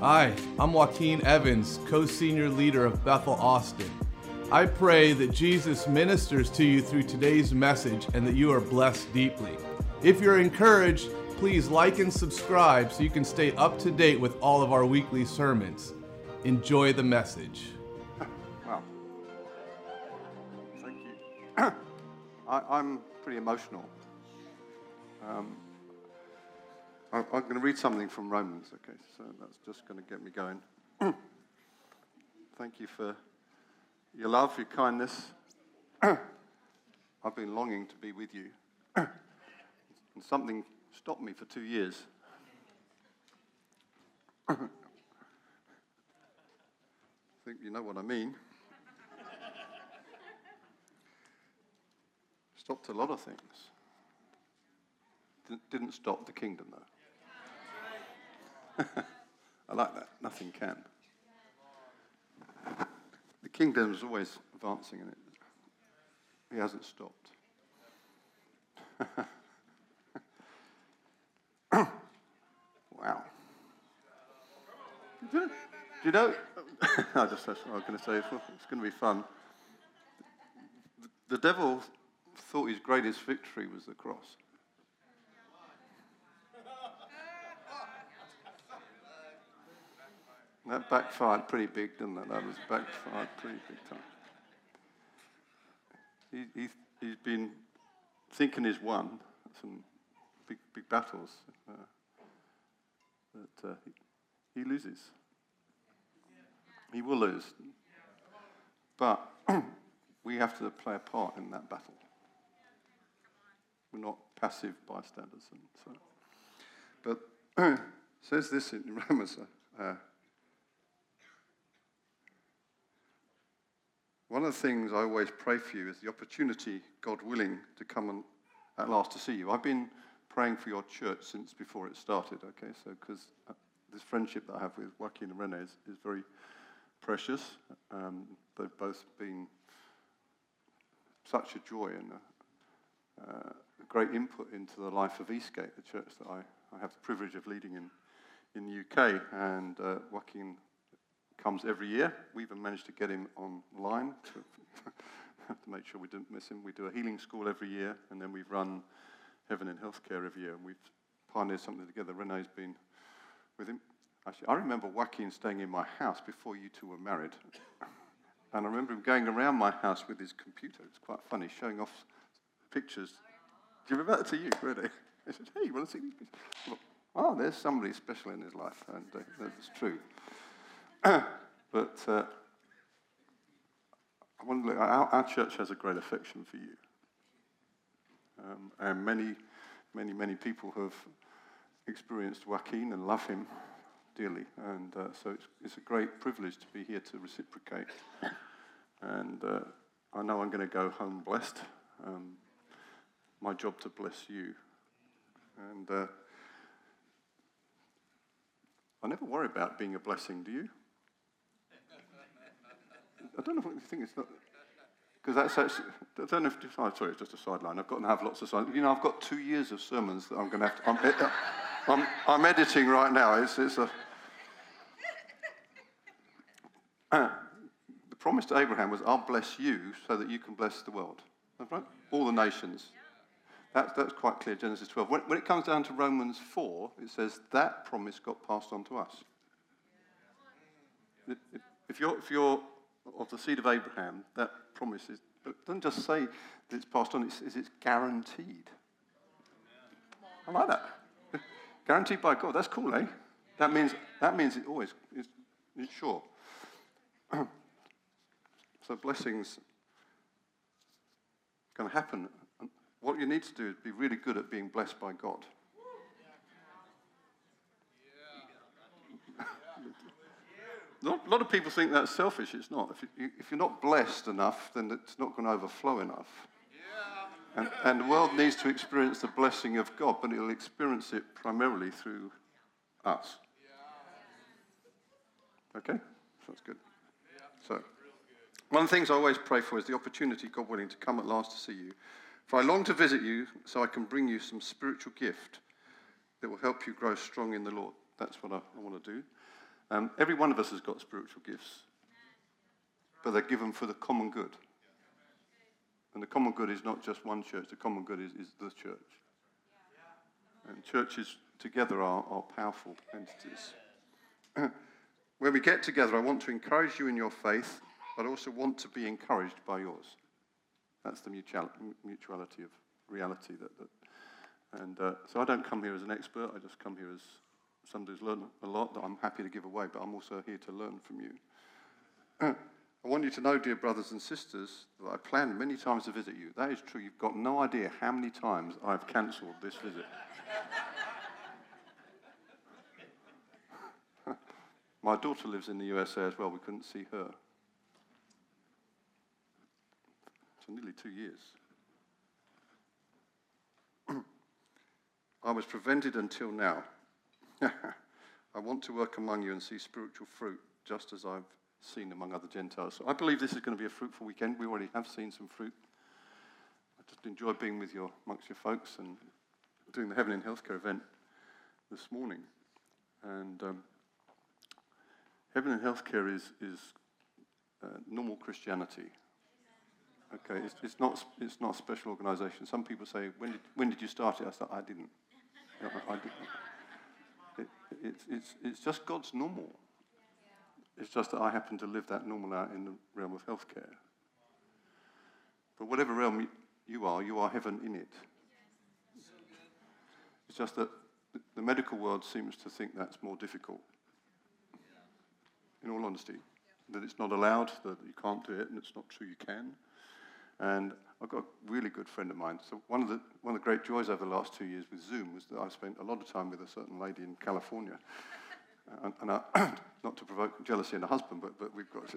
Hi, I'm Joaquin Evans, co senior leader of Bethel Austin. I pray that Jesus ministers to you through today's message and that you are blessed deeply. If you're encouraged, please like and subscribe so you can stay up to date with all of our weekly sermons. Enjoy the message. Wow. Thank you. I, I'm pretty emotional. Um, I'm going to read something from Romans, okay? So that's just going to get me going. Thank you for your love, your kindness. I've been longing to be with you. and something stopped me for two years. I think you know what I mean. Stopped a lot of things. Didn't- Didn't stop the kingdom, though. I like that. Nothing can. The kingdom is always advancing in it. He hasn't stopped. wow. Do you- know? I just that's what I was going to say. It's going to be fun. The devil thought his greatest victory was the cross. That backfired pretty big, didn't it? That was backfired pretty big time. He, he, he's been thinking he's won some big, big battles, uh, but uh, he, he loses. He will lose. But we have to play a part in that battle. We're not passive bystanders. And so. But says this in Romans. Uh, one of the things I always pray for you is the opportunity, God willing, to come and at last to see you. I've been praying for your church since before it started, okay? So, because uh, this friendship that I have with Joaquin and Renee is, is very precious. Um, they've both been such a joy and a, uh, a great input into the life of Eastgate, the church that I, I have the privilege of leading in, in the UK. And uh, Joaquin comes every year. We even managed to get him online to, to make sure we didn't miss him. We do a healing school every year, and then we run Heaven in Healthcare every year. And we've pioneered something together. Renee's been with him. Actually, I remember Joaquin staying in my house before you two were married. And I remember him going around my house with his computer. It's quite funny, showing off pictures. Do you remember that to you, really? He said, hey, you want to see these pictures? Well, oh, there's somebody special in his life, and uh, that's true. but uh, I wonder, our, our church has a great affection for you. Um, and many, many, many people have experienced Joaquin and love him dearly. And uh, so it's, it's a great privilege to be here to reciprocate. And uh, I know I'm going to go home blessed. Um, my job to bless you. And uh, I never worry about being a blessing, do you? I don't know what you think it's not. Because that's actually, I don't know if, oh, sorry, it's just a sideline. I've got to have lots of sidelines. You know, I've got two years of sermons that I'm going to have to, I'm, ed- I'm, I'm editing right now. It's, it's a, uh, the promise to Abraham was, I'll bless you so that you can bless the world. Right? All the nations. That's, that's quite clear, Genesis 12. When, when it comes down to Romans 4, it says that promise got passed on to us. If you're, if you're of the seed of Abraham, that promise is, doesn't just say that it's passed on, it's, it's guaranteed. I like that. guaranteed by God. That's cool, eh? That means, that means it always is it's sure. so blessings can happen. What you need to do is be really good at being blessed by God. A lot of people think that's selfish. It's not. If, you, you're not blessed enough, then it's not going to overflow enough. And, and the world needs to experience the blessing of God, but it'll experience it primarily through us. Okay? That's good. So, one of the things I always pray for is the opportunity, God willing, to come at last to see you. For I long to visit you so I can bring you some spiritual gift that will help you grow strong in the Lord. That's what I, I want to do. Um, every one of us has got spiritual gifts, but they're given for the common good. And the common good is not just one church, the common good is, is the church. And churches together are, are powerful entities. when we get together, I want to encourage you in your faith, but I also want to be encouraged by yours. That's the mutuality of reality. That, that and uh, so I don't come here as an expert. I just come here as somebody who's learned a lot that I'm happy to give away, but I'm also here to learn from you. I want you to know, dear brothers and sisters, that I planned many times to visit you. That is true. You've got no idea how many times I've cancelled this visit. My daughter lives in the USA as well. We couldn't see her. For nearly two years. I was prevented until now. I want to work among you and see spiritual fruit, just as I've seen among other Gentiles. So I believe this is going to be a fruitful weekend. We already have seen some fruit. I just enjoy being with your amongst your folks and doing the Heaven in Healthcare event this morning. And um, Heaven in Healthcare is, is uh, normal Christianity. Okay, it's, it's, not, it's not a special organization. Some people say, when did, when did you start it? I said, I didn't. I, I didn't. It, it's, it's, it's just God's normal. It's just that I happen to live that normal out in the realm of healthcare. But whatever realm you are, you are heaven in it. It's just that the medical world seems to think that's more difficult. In all honesty, that it's not allowed, that you can't do it, and it's not true you can. And I've got a really good friend of mine. So one of the one of the great joys over the last two years with Zoom was that I spent a lot of time with a certain lady in California. Uh, and, and I, not to provoke jealousy in a husband, but, but we've got,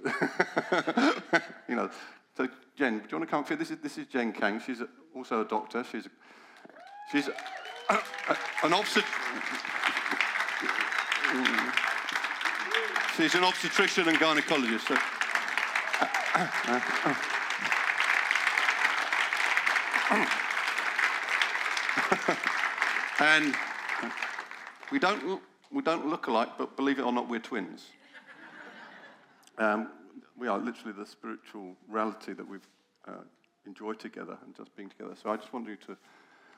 you know. So Jen, do you want to come up here? This is, this is Jen Kang. She's a, also a doctor. She's, a, she's a, an obstet- She's an obstetrician and gynecologist. So, uh, uh, and we don't, we don't look alike, but believe it or not, we're twins. Um, we are literally the spiritual reality that we've uh, enjoyed together and just being together. So I just want you to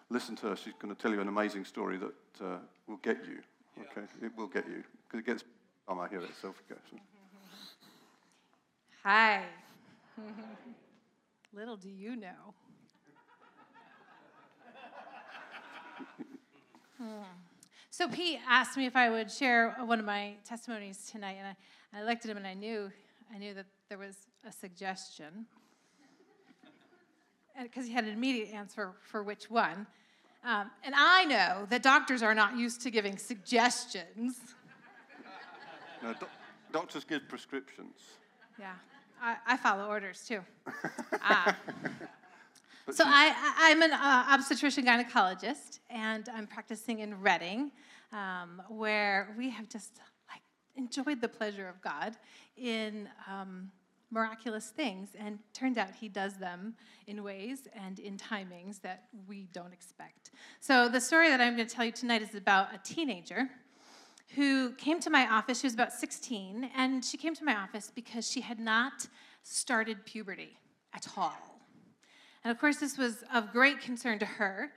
listen to her. She's going to tell you an amazing story that uh, will get you. Okay, it will get you because it gets. Oh, I hear it. Self Hi. Little do you know. So Pete asked me if I would share one of my testimonies tonight, and I, I looked at him and I knew, I knew that there was a suggestion, because he had an immediate answer for which one. Um, and I know that doctors are not used to giving suggestions. No, do- doctors give prescriptions. Yeah, I, I follow orders too. Uh, so I, am an uh, obstetrician gynecologist, and I'm practicing in Redding, um, where we have just like enjoyed the pleasure of God in um, miraculous things, and turned out He does them in ways and in timings that we don't expect. So the story that I'm going to tell you tonight is about a teenager who came to my office. She was about 16, and she came to my office because she had not started puberty at all. And of course, this was of great concern to her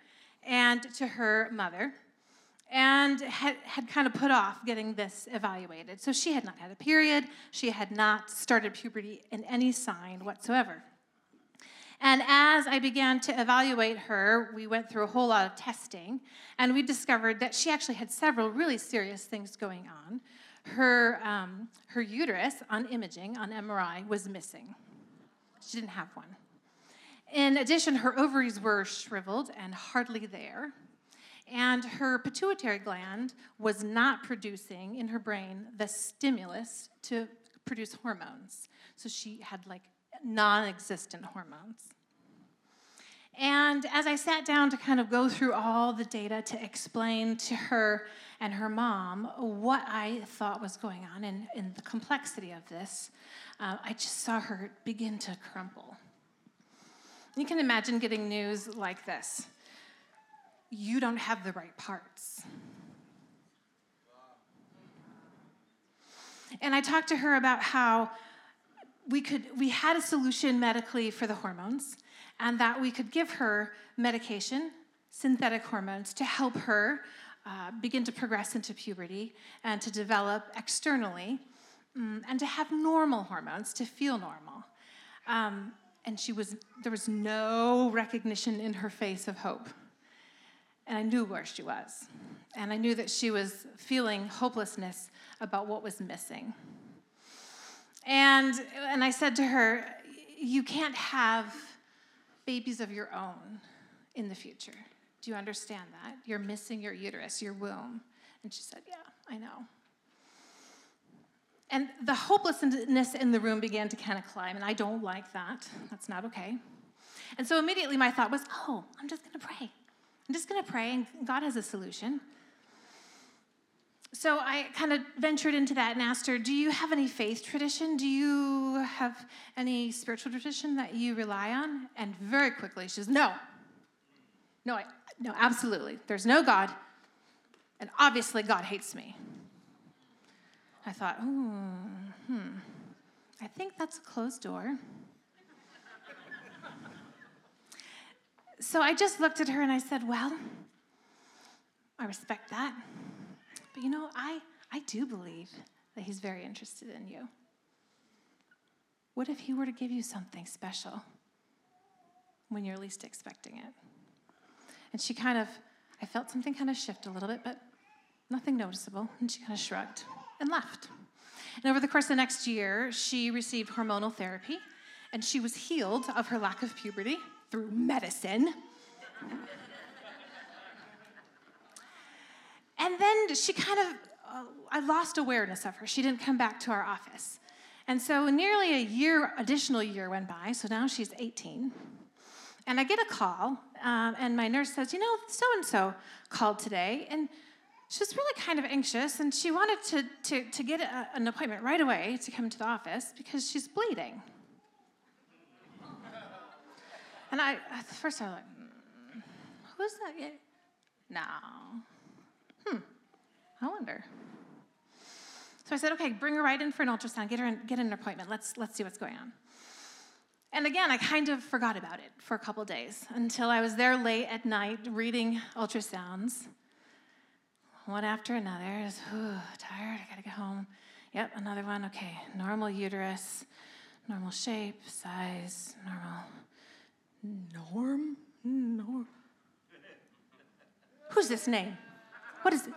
and to her mother, and had, had kind of put off getting this evaluated. So she had not had a period, she had not started puberty in any sign whatsoever. And as I began to evaluate her, we went through a whole lot of testing, and we discovered that she actually had several really serious things going on. Her, um, her uterus on imaging, on MRI, was missing. She didn't have one. In addition, her ovaries were shriveled and hardly there. And her pituitary gland was not producing in her brain the stimulus to produce hormones. So she had like non existent hormones. And as I sat down to kind of go through all the data to explain to her and her mom what I thought was going on and, and the complexity of this, uh, I just saw her begin to crumple. You can imagine getting news like this you don't have the right parts. And I talked to her about how we could we had a solution medically for the hormones and that we could give her medication synthetic hormones to help her uh, begin to progress into puberty and to develop externally um, and to have normal hormones to feel normal um, and she was there was no recognition in her face of hope and i knew where she was and i knew that she was feeling hopelessness about what was missing and, and I said to her, You can't have babies of your own in the future. Do you understand that? You're missing your uterus, your womb. And she said, Yeah, I know. And the hopelessness in the room began to kind of climb, and I don't like that. That's not okay. And so immediately my thought was, Oh, I'm just going to pray. I'm just going to pray, and God has a solution so I kind of ventured into that and asked her, Do you have any faith tradition? Do you have any spiritual tradition that you rely on? And very quickly she says, No. No, I, no, absolutely. There's no God. And obviously, God hates me. I thought, hmm, I think that's a closed door. so I just looked at her and I said, Well, I respect that. But you know, I, I do believe that He's very interested in you. What if He were to give you something special when you're least expecting it? And she kind of, I felt something kind of shift a little bit, but nothing noticeable. And she kind of shrugged and left. And over the course of the next year, she received hormonal therapy and she was healed of her lack of puberty through medicine. And then she kind of, uh, I lost awareness of her. She didn't come back to our office. And so nearly a year, additional year went by, so now she's 18. And I get a call, um, and my nurse says, You know, so and so called today, and she was really kind of anxious, and she wanted to, to, to get a, an appointment right away to come to the office because she's bleeding. And I, at first, I was like, mm, Who's that? No, hmm, I wonder. So I said, okay, bring her right in for an ultrasound, get her in, get an appointment. Let's, let's see what's going on. And again, I kind of forgot about it for a couple days until I was there late at night reading ultrasounds. One after another. Just, tired, I gotta get home. Yep, another one. Okay, normal uterus, normal shape, size, normal. Norm? Norm? Who's this name? What is it?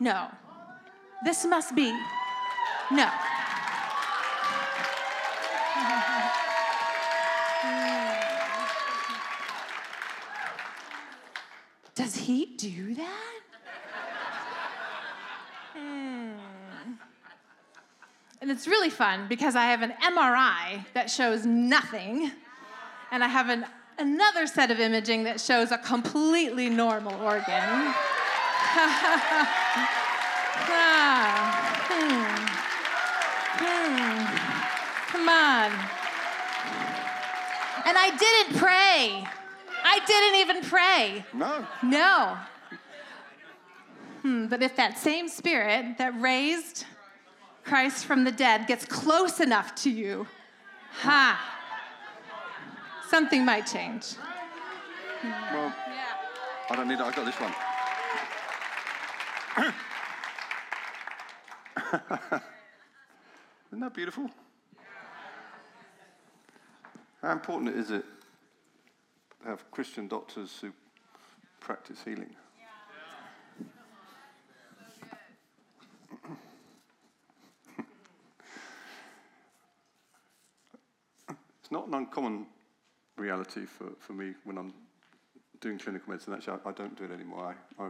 No. This must be. No. Does he do that? Hmm. And it's really fun because I have an MRI that shows nothing, and I have an, another set of imaging that shows a completely normal organ ah, hmm. Hmm. Come on. And I didn't pray. I didn't even pray. No. No. Hmm, but if that same spirit that raised Christ from the dead gets close enough to you, ha, something might change. Well, yeah. I don't need it. I got this one. Isn't that beautiful? How important is it to have Christian doctors who practice healing? It's not an uncommon reality for, for me when I'm doing clinical medicine. Actually, I, I don't do it anymore. I, I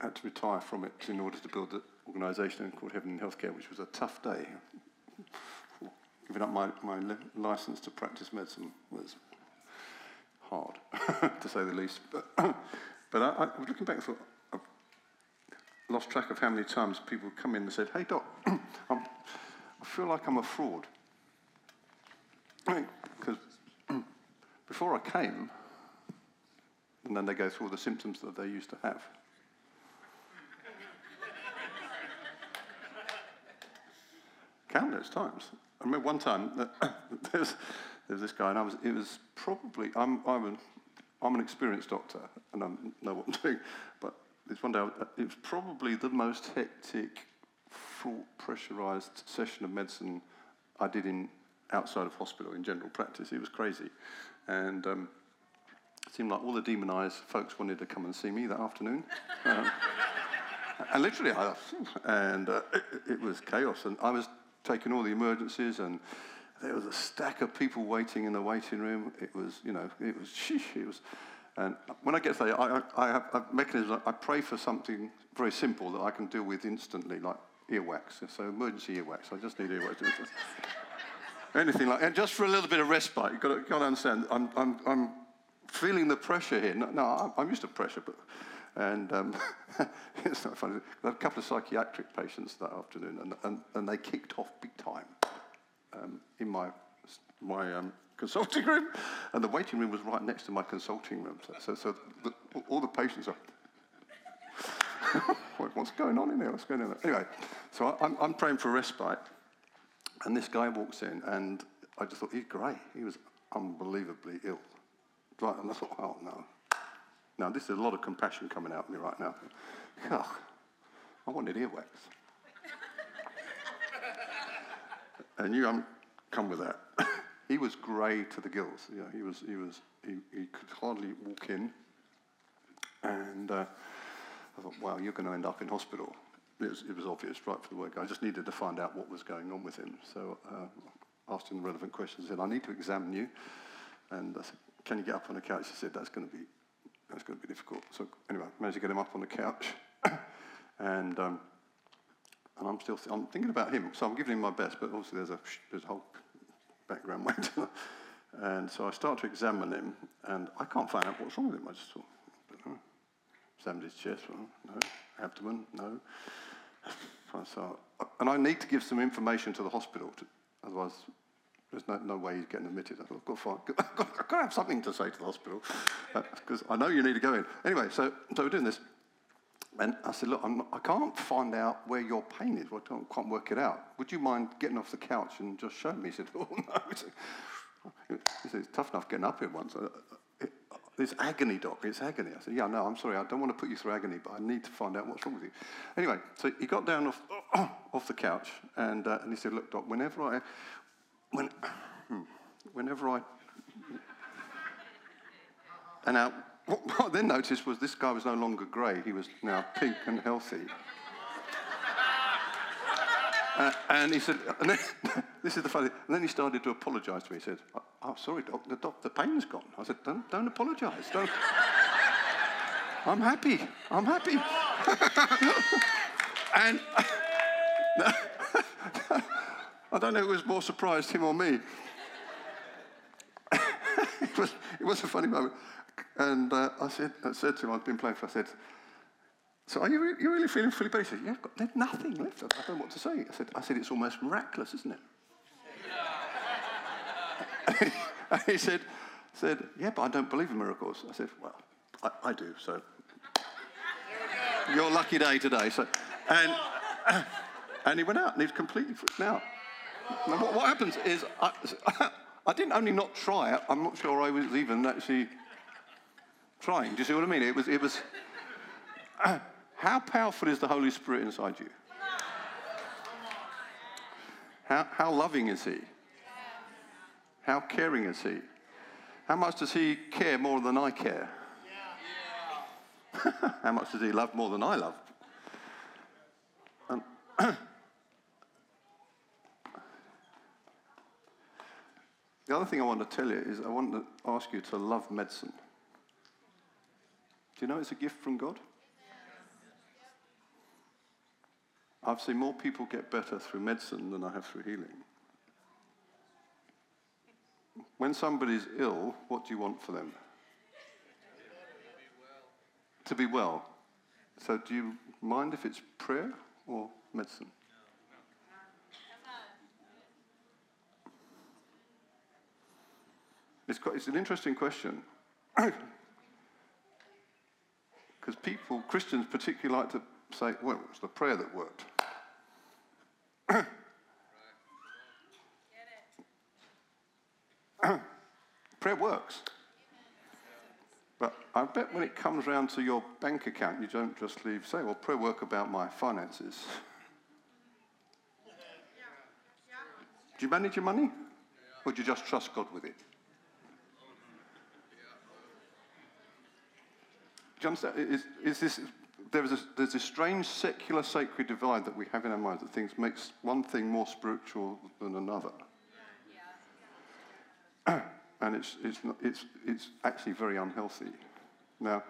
had to retire from it in order to build an organisation called Heaven in Healthcare, which was a tough day. Giving up my, my license to practice medicine was hard, to say the least. But, but I, I was looking back for, I've lost track of how many times people come in and said, hey, doc, i feel like I'm a fraud. Because before I came, and then they go through all the symptoms that they used to have. countless times. I remember one time there was, there this guy, and I was, it was probably, I'm, I'm, an, I'm an experienced doctor, and I know what I'm doing, but it's one day, it was probably the most hectic, fraught, pressurized session of medicine I did in outside of hospital in general practice. He was crazy. And um, it seemed like all the demonized folks wanted to come and see me that afternoon. Um, and literally, I, and uh, it, it, was chaos. And I was taking all the emergencies, and there was a stack of people waiting in the waiting room. It was, you know, it was, sheesh, it was. And when I get there, I, I, I have a mechanism. I pray for something very simple that I can deal with instantly, like earwax. So emergency earwax. I just need earwax. Anything like, and just for a little bit of respite. You've got to, got to understand. I'm, I'm, I'm feeling the pressure here. No, no I'm used to pressure, but and um, it's not funny. I had a couple of psychiatric patients that afternoon, and, and, and they kicked off big time um, in my, my um, consulting room. And the waiting room was right next to my consulting room. So, so, so the, all the patients are, what's going on in there? What's going on? Anyway, so I'm, I'm praying for respite. And this guy walks in, and I just thought, he's great. He was unbelievably ill. Right, and I thought, oh no, now, this is a lot of compassion coming out of me right now. Oh, I wanted earwax. and you haven't come with that. he was grey to the gills. Yeah, he was. He was. He, he could hardly walk in. And uh, I thought, wow, you're going to end up in hospital. It was, it was obvious right from the work. I just needed to find out what was going on with him. So uh, asked him relevant questions. I said, I need to examine you. And I said, can you get up on the couch? He said, that's going to be that's going to be difficult. So anyway, managed to get him up on the couch, and um, and I'm still I'm thinking about him. So I'm giving him my best, but obviously there's a there's a whole background weight. and so I start to examine him, and I can't find out what's wrong with him. I just thought, his chest, well, no, abdomen, no. So, and I need to give some information to the hospital, to, otherwise there's no, no way he's getting admitted. I thought, I've got, to find, I've got, to have something to say to the hospital because uh, I know you need to go in. Anyway, so, so we're doing this. And I said, look, not, i can't find out where your pain is. Well, I don't, can't work it out. Would you mind getting off the couch and just show me? He said, oh, no. He said, it's tough enough getting up here once. It's agony, doc. It's agony. I said, yeah, no, I'm sorry. I don't want to put you through agony, but I need to find out what's wrong with you. Anyway, so he got down off, off the couch and, uh, and he said, look, doc, whenever I, when, whenever I. And now, what I then noticed was this guy was no longer grey, he was now pink and healthy. Uh, and he said, and then, this is the funny, and then he started to apologise to me. He said, oh, sorry, doc, the, doc, the pain's gone. I said, don't, don't apologise. Don't. I'm happy. I'm happy. and I don't know who was more surprised, him or me. it, was, it was a funny moment. And uh, I, said, I said to him, I'd been playing for, I said, so are you, you really feeling fully said, yeah, I've got nothing left. I don't know what to say. I said, I said it's almost miraculous, isn't it? and he said, said, yeah, but I don't believe in miracles. I said, well, I, I do, so your lucky day today. So, and, and he went out and he's completely freaked out. Now, what, what happens is, I, I didn't only not try it, I'm not sure I was even actually trying. Do you see what I mean? It was, it was uh, how powerful is the Holy Spirit inside you? How, how loving is He? How caring is He? How much does He care more than I care? how much does He love more than I love? Um, and, The other thing I want to tell you is I want to ask you to love medicine. Do you know it's a gift from God? I've seen more people get better through medicine than I have through healing. When somebody's ill, what do you want for them? To be well. So, do you mind if it's prayer or medicine? It's, quite, it's an interesting question. Because people, Christians particularly like to say, well, it was the prayer that worked. prayer works. But I bet when it comes round to your bank account, you don't just leave, say, well, prayer work about my finances. Do you manage your money? Or do you just trust God with it? Do you understand? Is, is this, there is a, there's this strange secular sacred divide that we have in our minds that things makes one thing more spiritual than another. and it's, it's, not, it's, it's actually very unhealthy. Now,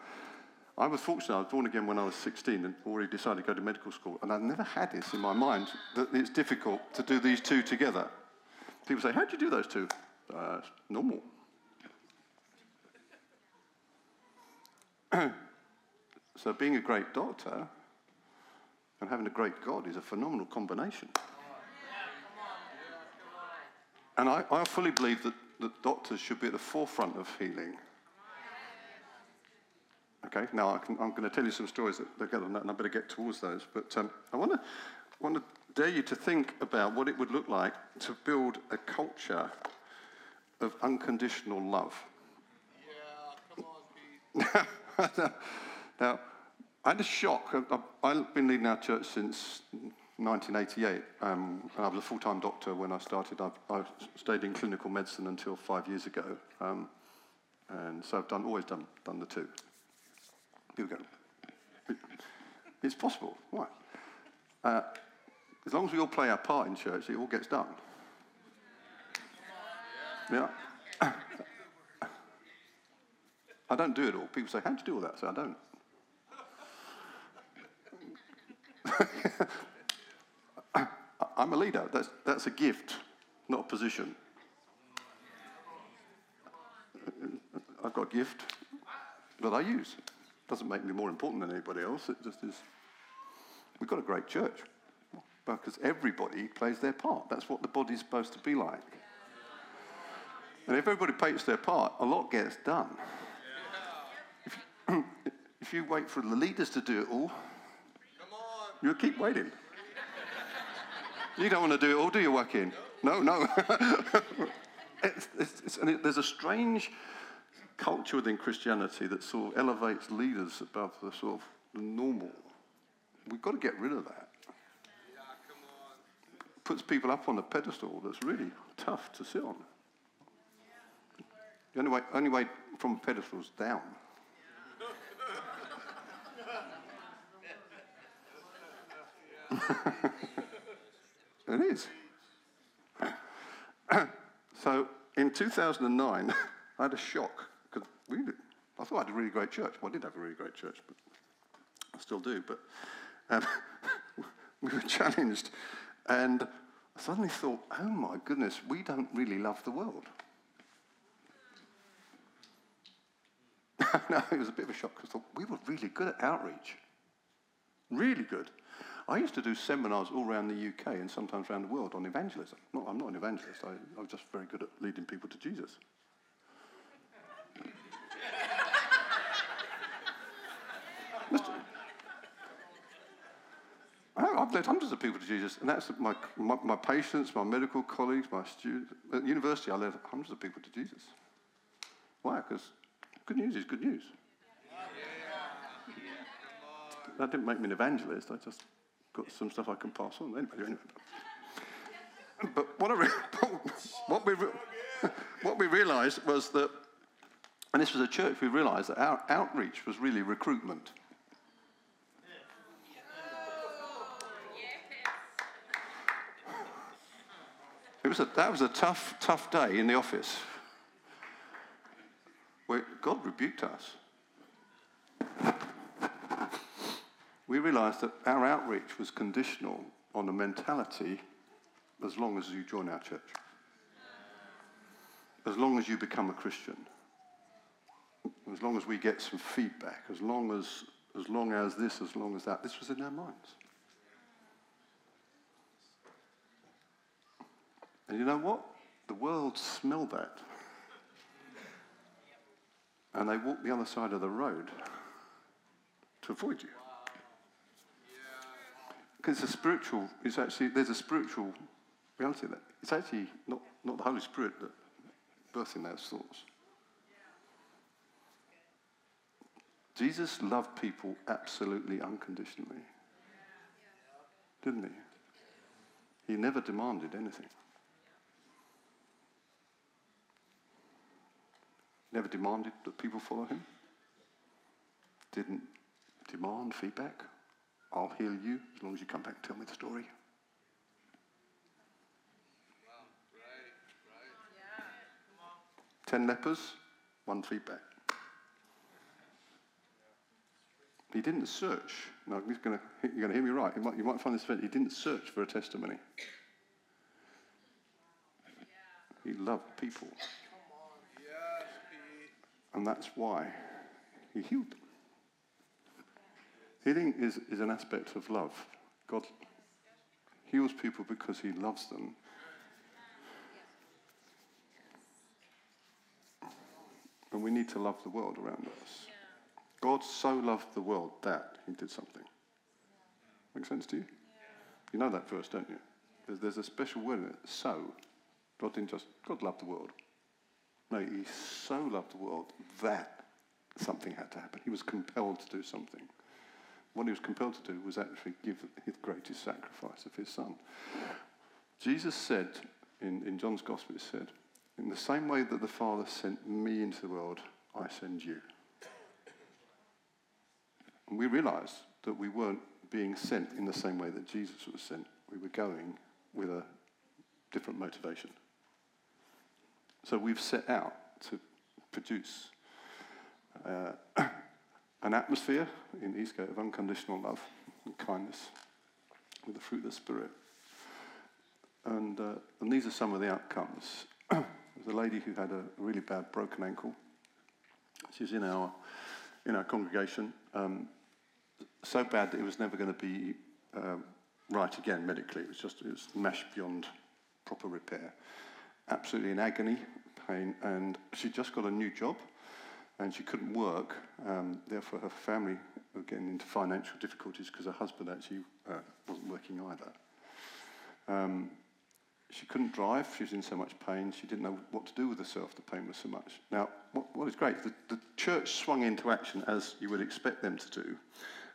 I was fortunate, I was born again when I was 16 and already decided to go to medical school. And I never had this in my mind that it's difficult to do these two together. People say, How'd you do those two? Uh, normal. so, being a great doctor and having a great God is a phenomenal combination. And I, I fully believe that, that doctors should be at the forefront of healing. Okay, now I am going to tell you some stories that, that get on that, and I better get towards those. But um, I want to want to dare you to think about what it would look like to build a culture of unconditional love. Yeah, come on, Pete. now, I had a shock. I've been leading our church since 1988, um, I was a full-time doctor when I started. I've, I stayed in clinical medicine until five years ago, um, and so I've done always done done the two. People go, it's possible. Why? Uh, as long as we all play our part in church, it all gets done. Yeah. I don't do it all. People say, How'd you do all that? Say, I don't. I'm a leader. That's, that's a gift, not a position. I've got a gift that I use. Doesn't make me more important than anybody else. It just is. We've got a great church because everybody plays their part. That's what the body's supposed to be like. And if everybody plays their part, a lot gets done. If you, if you wait for the leaders to do it all, you'll keep waiting. You don't want to do it all, do you, Joaquin? No, no. it's, it's, it's, and it, there's a strange culture within Christianity that sort of elevates leaders above the sort of normal. We've got to get rid of that puts people up on a pedestal that's really tough to sit on. The only way, only way from a pedestal is down. it is. so in 2009, I had a shock because I thought I had a really great church. Well, I did have a really great church, but I still do. But um, we were challenged and I suddenly thought, oh my goodness, we don't really love the world. no, it was a bit of a shock because I thought we were really good at outreach. Really good. I used to do seminars all around the UK and sometimes around the world on evangelism. I'm not an evangelist, I, I was just very good at leading people to Jesus. I've led hundreds of people to Jesus, and that's my, my, my patients, my medical colleagues, my students. At university, I led hundreds of people to Jesus. Why? Because good news is good news. That didn't make me an evangelist. I just got some stuff I can pass on. Anyway, anyway. But what, re- what, we, re- what we realized was that, and this was a church, we realized that our outreach was really recruitment. It was a, that was a tough, tough day in the office where God rebuked us. We realized that our outreach was conditional on a mentality as long as you join our church, as long as you become a Christian, as long as we get some feedback, as long as, as long as this, as long as that. This was in our minds. And you know what? The world smelled that. And they walked the other side of the road to avoid you because the spiritual is actually there's a spiritual reality that it's actually not, not the Holy Spirit that birthing those thoughts. Jesus loved people absolutely unconditionally, didn't he? He never demanded anything. Never demanded that people follow him. Didn't demand feedback. I'll heal you as long as you come back and tell me the story. Ten lepers, one feedback. He didn't search. Now, gonna, you're going to hear me right. You might, you might find this He didn't search for a testimony. He loved people. And that's why he healed them. Healing is, is an aspect of love. God heals people because he loves them. And we need to love the world around us. God so loved the world that he did something. Make sense to you? You know that verse, don't you? There's, there's a special word in it. So. God didn't just, God loved the world. No, he so loved the world that something had to happen. He was compelled to do something. What he was compelled to do was actually give his greatest sacrifice of his son. Jesus said in, in John's Gospel, it said, In the same way that the Father sent me into the world, I send you. And we realized that we weren't being sent in the same way that Jesus was sent. We were going with a different motivation. So we've set out to produce uh, an atmosphere in Eastgate of unconditional love and kindness with the fruit of the Spirit. And, uh, and these are some of the outcomes. There's a lady who had a really bad broken ankle. She's in our, in our congregation. Um, so bad that it was never going to be uh, right again medically. It was just it was mashed beyond proper repair. Absolutely in agony, pain, and she just got a new job, and she couldn't work. Um, therefore, her family were getting into financial difficulties because her husband actually uh, wasn't working either. Um, she couldn't drive. She was in so much pain. She didn't know what to do with herself. The pain was so much. Now, what, what is great, the, the church swung into action as you would expect them to do.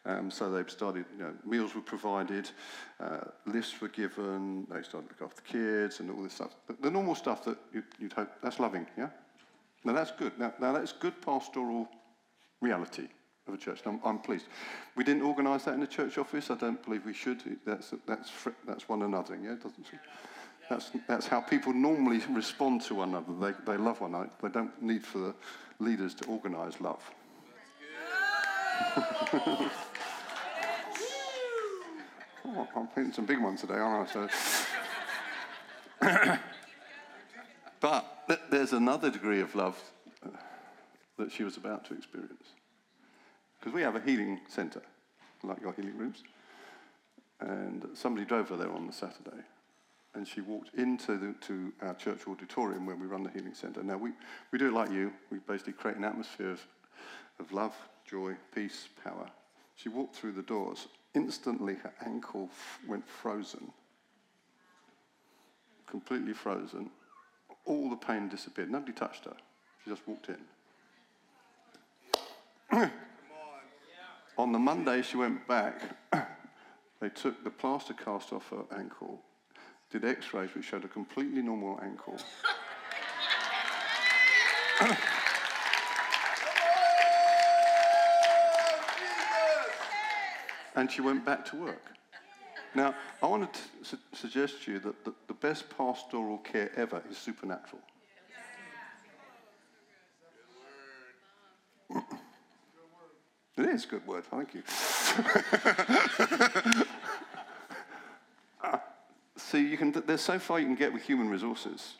Um, so they've started, you know, meals were provided, uh, lifts were given, they started to look after the kids and all this stuff. The normal stuff that you'd, you'd hope, that's loving, yeah? Now that's good. Now, now that's good pastoral reality of a church. I'm, I'm, pleased. We didn't organise that in the church office. I don't believe we should. That's, that's, that's one another, yeah? Doesn't That's, that's how people normally respond to one another. They, they love one another. They don't need for the leaders to organise love. Oh, I'm hitting some big ones today, aren't I? So. there's another degree of love uh, that she was about to experience. Because we have a healing centre, like your healing rooms. And somebody drove her there on the Saturday. And she walked into the, to our church auditorium where we run the healing centre. Now, we, we do it like you. We basically create an atmosphere of, of love, joy, peace, power. She walked through the doors Instantly, her ankle f- went frozen, completely frozen. All the pain disappeared. Nobody touched her. She just walked in. On the Monday, she went back. they took the plaster cast off her ankle, did x rays, which showed a completely normal ankle. and she went back to work. Now, I want to su- suggest to you that the, the best pastoral care ever is supernatural. It is a good word, thank you. see, you can, there's so far you can get with human resources,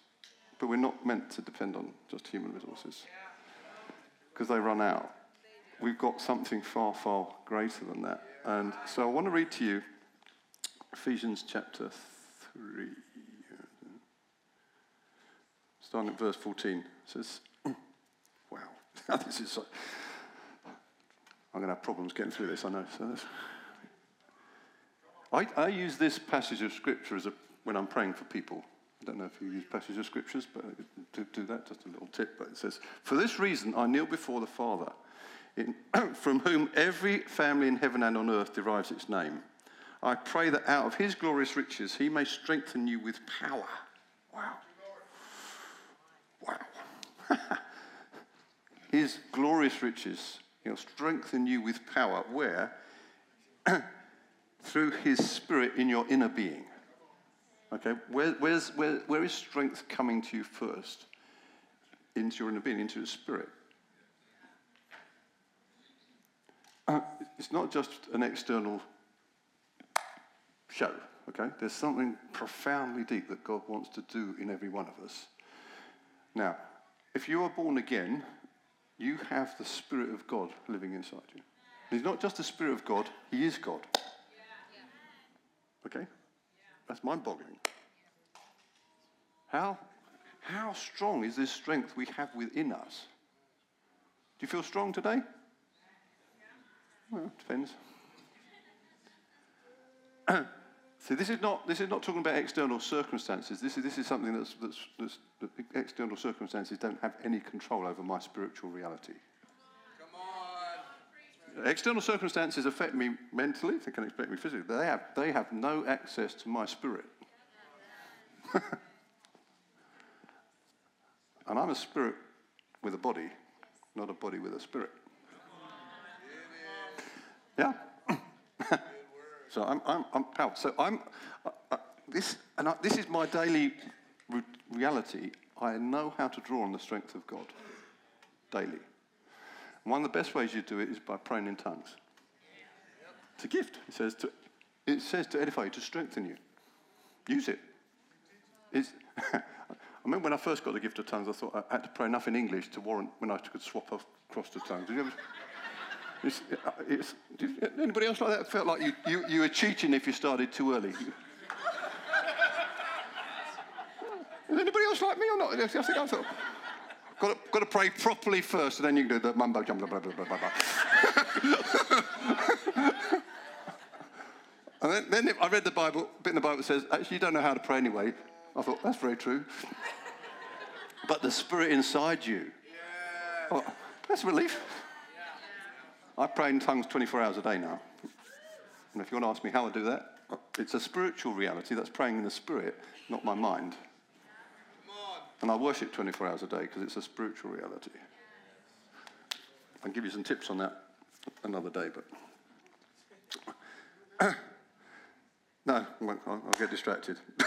but we're not meant to depend on just human resources because they run out. We've got something far, far greater than that. And so I want to read to you Ephesians chapter 3. Starting at verse 14. It says, Wow, this is so. I'm going to have problems getting through this, I know. So I, I use this passage of scripture as a, when I'm praying for people. I don't know if you use passages of scriptures, but to do that, just a little tip. But it says, For this reason I kneel before the Father in, from whom every family in heaven and on earth derives its name. I pray that out of his glorious riches he may strengthen you with power. Wow. Wow. his glorious riches, he'll strengthen you with power. Where? Through his spirit in your inner being. Okay, where, where's, where, where is strength coming to you first? Into your inner being, into the spirit. Uh, it's not just an external show, okay? There's something profoundly deep that God wants to do in every one of us. Now, if you are born again, you have the Spirit of God living inside you. He's not just the Spirit of God, He is God. Okay? That's mind boggling. How, how strong is this strength we have within us? Do you feel strong today? Well, depends. See, this is not this is not talking about external circumstances. This is this is something that's, that's, that's that external circumstances don't have any control over my spiritual reality. Come on. External circumstances affect me mentally, they can affect me physically. They have, they have no access to my spirit. and I'm a spirit with a body, not a body with a spirit. Yeah? So I'm, I'm, I'm proud. So I'm, uh, uh, this, and I, this is my daily re- reality. I know how to draw on the strength of God daily. One of the best ways you do it is by praying in tongues. It's a gift. It says to, it says to edify you, to strengthen you. Use it. It's, I remember when I first got the gift of tongues, I thought I had to pray enough in English to warrant when I could swap across to tongues. Did you ever, it's, uh, it's, did anybody else like that? Felt like you, you, you were cheating if you started too early. Is anybody else like me or not? I think I thought. Got to, got to pray properly first, and then you can do the mumbo jumbo, blah, blah, blah, blah, blah. and then, then I read the Bible, bit in the Bible that says, actually, you don't know how to pray anyway. I thought, that's very true. but the Spirit inside you, oh, that's relief. I pray in tongues 24 hours a day now. And if you want to ask me how I do that, it's a spiritual reality that's praying in the Spirit, not my mind. And I worship 24 hours a day because it's a spiritual reality. I'll give you some tips on that another day, but. no, I'll, get distracted.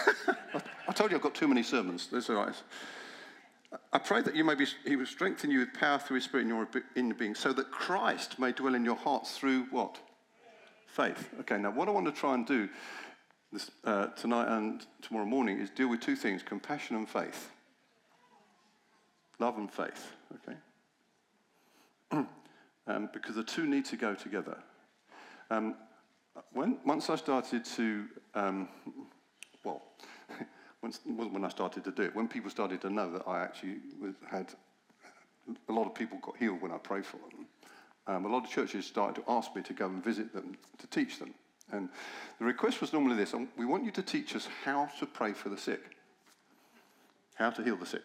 I told you I've got too many sermons. That's all right. I pray that you may be, he will strengthen you with power through his spirit in your inner being, so that Christ may dwell in your hearts through what? Faith. Okay, now what I want to try and do this, uh, tonight and tomorrow morning is deal with two things compassion and faith. Love and faith, okay? um, because the two need to go together. Um, when, once I started to, um, well, wasn't when I started to do it, when people started to know that I actually had, a lot of people got healed when I prayed for them, um, a lot of churches started to ask me to go and visit them to teach them. And the request was normally this we want you to teach us how to pray for the sick, how to heal the sick.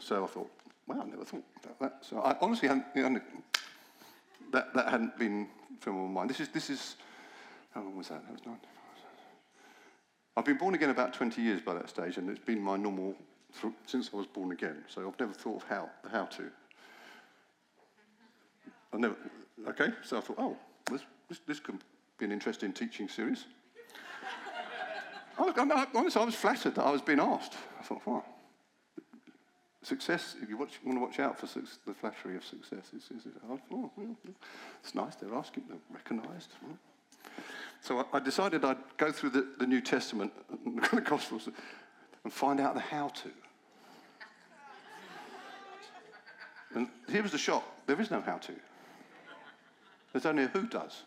So, I thought, wow, I never thought about that. So I honestly hadn't, that, that hadn't been from my mind. This is, this is, how long was that? That was nine. I've been born again about 20 years by that stage, and it's been my normal since I was born again. So I've never thought of how, the how to. I've never, okay, so I thought, oh, this, this, this could be an interesting teaching series. I, I, honestly, I was flattered that I was being asked. I thought, wow. Success, if you watch, want to watch out for su- the flattery of success, it's, oh, it's nice, they're asking, they're recognized. So I, I decided I'd go through the, the New Testament, the Gospels, and find out the how to. And here was the shock there is no how to, there's only a who does.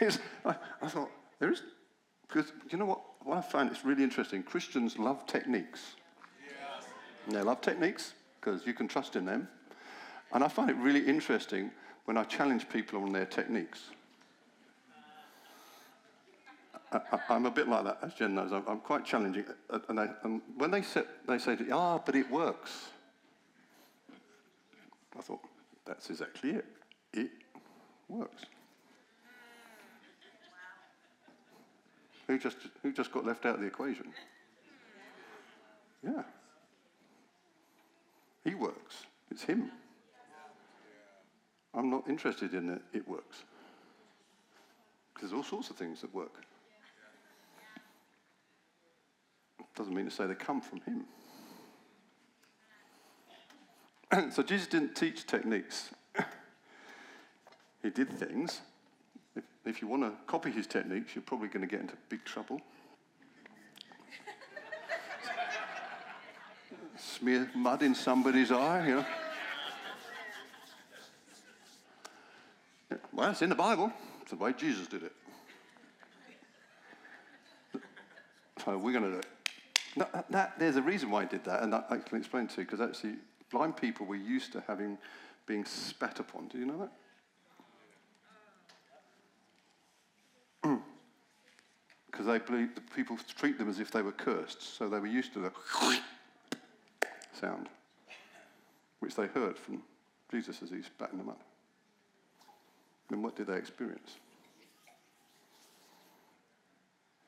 Yes. I, I thought, there is, because you know what? What I find is really interesting. Christians love techniques. Yes. They love techniques because you can trust in them. And I find it really interesting when I challenge people on their techniques. I, am a bit like that, as Jen knows. I'm, I'm quite challenging. And, I, and, when they, sit, they say, ah, but it works. I thought, that's exactly it. It works. Who just, who just got left out of the equation? Yeah. He works. It's him. I'm not interested in it. It works. There's all sorts of things that work. Doesn't mean to say they come from him. so Jesus didn't teach techniques. he did things. If, if you want to copy his techniques, you're probably going to get into big trouble. Smear mud in somebody's eye, you know. Well, it's in the Bible. It's the way Jesus did it. So we're going to do it. That, uh, that, there's a reason why I did that, and I, I can explain to you, because actually, blind people were used to having being spat upon. Do you know that? Because they believe the people treat them as if they were cursed, so they were used to the sound, which they heard from Jesus as he in them up. And what did they experience?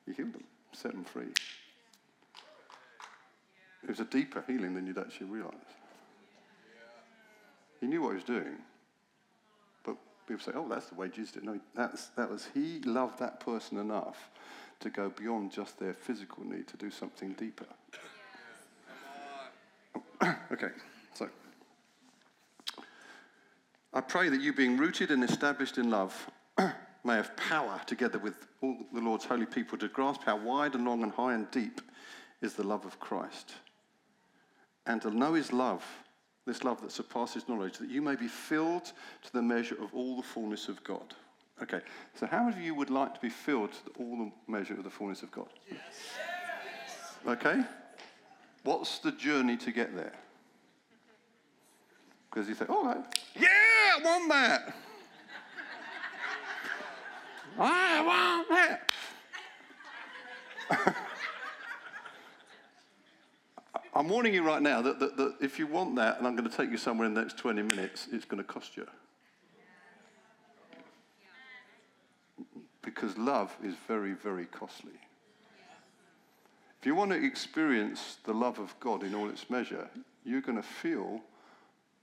He healed them, set them free. It was a deeper healing than you'd actually realize. He knew what he was doing. But people say, oh, that's the way Jesus did. No, that's, that was, he loved that person enough to go beyond just their physical need to do something deeper. okay, so. I pray that you, being rooted and established in love, may have power together with all the Lord's holy people to grasp how wide and long and high and deep is the love of Christ and to know his love, this love that surpasses knowledge, that you may be filled to the measure of all the fullness of God. Okay, so how many of you would like to be filled to all the measure of the fullness of God? Yes. Okay? What's the journey to get there? Because you say, oh, yeah, I want that. I want that. I'm warning you right now that, that, that, if you want that, and I'm going to take you somewhere in the next 20 minutes, it's going to cost you. Because love is very, very costly. If you want to experience the love of God in all its measure, you're going to feel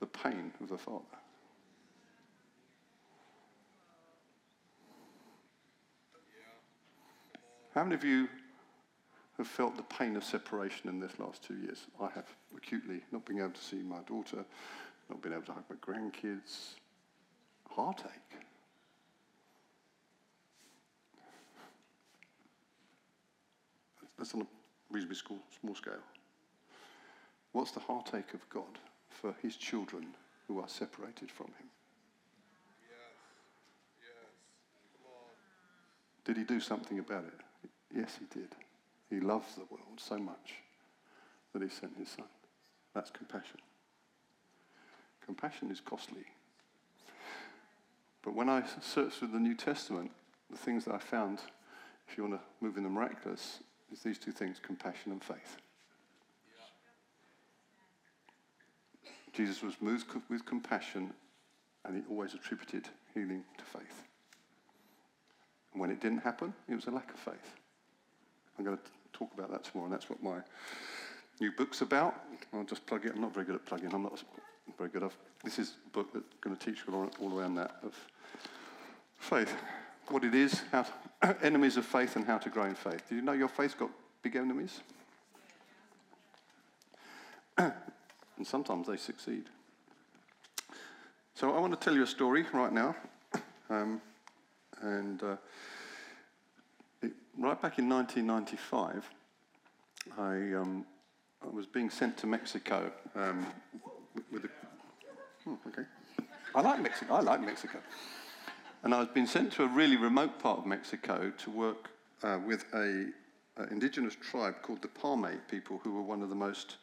the pain of the Father. How many of you have felt the pain of separation in this last two years. I have acutely not being able to see my daughter, not being able to hug my grandkids, heartache. That's on a reasonably small, small scale. What's the heartache of God for his children who are separated from him? Yes. Yes. Did he do something about it? Yes, he did. He loves the world so much that he sent his son. That's compassion. Compassion is costly. But when I searched through the New Testament, the things that I found, if you want to move in the miraculous, is these two things compassion and faith. Jesus was moved with compassion and he always attributed healing to faith. And when it didn't happen, it was a lack of faith. I'm going to talk about that tomorrow, and that's what my new book's about. I'll just plug it. I'm not very good at plugging. I'm not very good. at this is a book that's going to teach you all, all around that of faith, what it is, how to, enemies of faith, and how to grow in faith. Did you know your faith's got big enemies? and sometimes they succeed. So I want to tell you a story right now, um, and. Uh, right back in 1995, I, um, I was being sent to Mexico um, with a. Oh, okay. I like Mexico. I like Mexico. And I was being sent to a really remote part of Mexico to work uh, with a, a, indigenous tribe called the Pame people, who were one of the most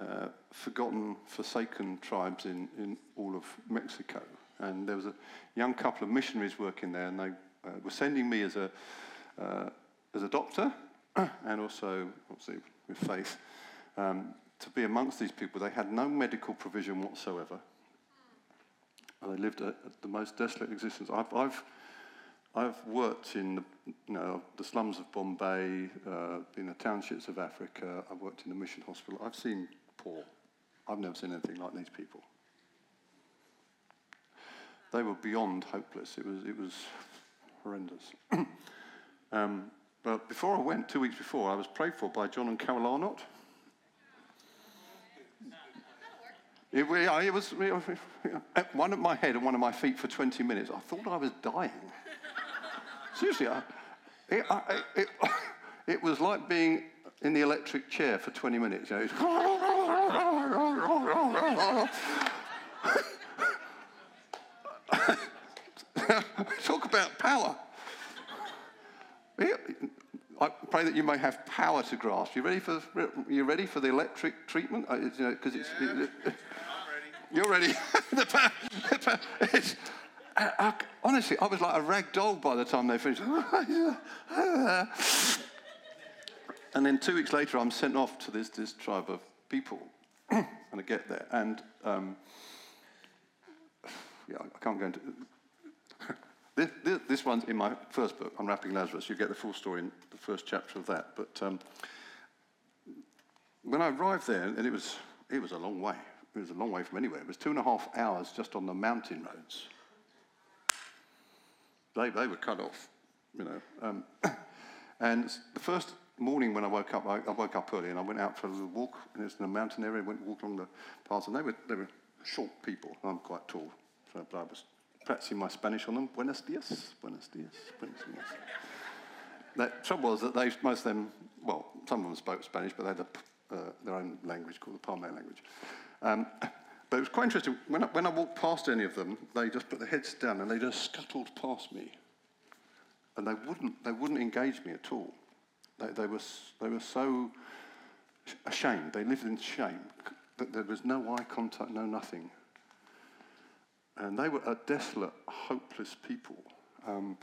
uh, forgotten, forsaken tribes in, in all of Mexico. And there was a young couple of missionaries working there, and they uh, were sending me as a uh, as a doctor and also, obviously, with faith, um, to be amongst these people. They had no medical provision whatsoever. And they lived a, the most desolate existence. I've, I've, I've worked in the, you know, the slums of Bombay, uh, in the townships of Africa. I've worked in the mission hospital. I've seen poor. I've never seen anything like these people. They were beyond hopeless. It was, it was horrendous. um, but before I went, two weeks before, I was prayed for by John and Carol Arnott. It, it was one of my head and one of my feet for 20 minutes. I thought I was dying. Seriously, I, it, I, it, it, was like being in the electric chair for 20 minutes. You know, Talk about power. I pray that you may have power to grasp. You ready for you ready for the electric treatment? Because uh, you uh, know, it's, it, it, you're ready. the power, the power, I, I, uh, uh, honestly, I was like a rag doll by the time they finished. and then two weeks later, I'm sent off to this, this tribe of people. And I get there. And um, yeah, I can't go into this, this, this, one's in my first book, Unwrapping Lazarus. You get the full story in the first chapter of that. But um, when I arrived there, and it was, it was a long way. It was a long way from anywhere. It was two and a half hours just on the mountain roads. They, they were cut off, you know. Um, and the first morning when I woke up, I, I, woke up early and I went out for a little walk. And it was in a mountain area. went walk along the paths, and they were, they were short people. I'm quite tall, so I was practicing my Spanish on them. Buenos dias, buenos dias, buenos dias. The trouble was that they, most of them, well, some of them spoke Spanish, but they had a, uh, their own language called the Pame language. Um, but it was quite interesting. When I, when I walked past any of them, they just put their heads down and they just scuttled past me. And they wouldn't, they wouldn't engage me at all. They, they, were, they were so ashamed. They lived in shame. That there was no eye contact, no nothing. And they were a desolate, hopeless people. Um,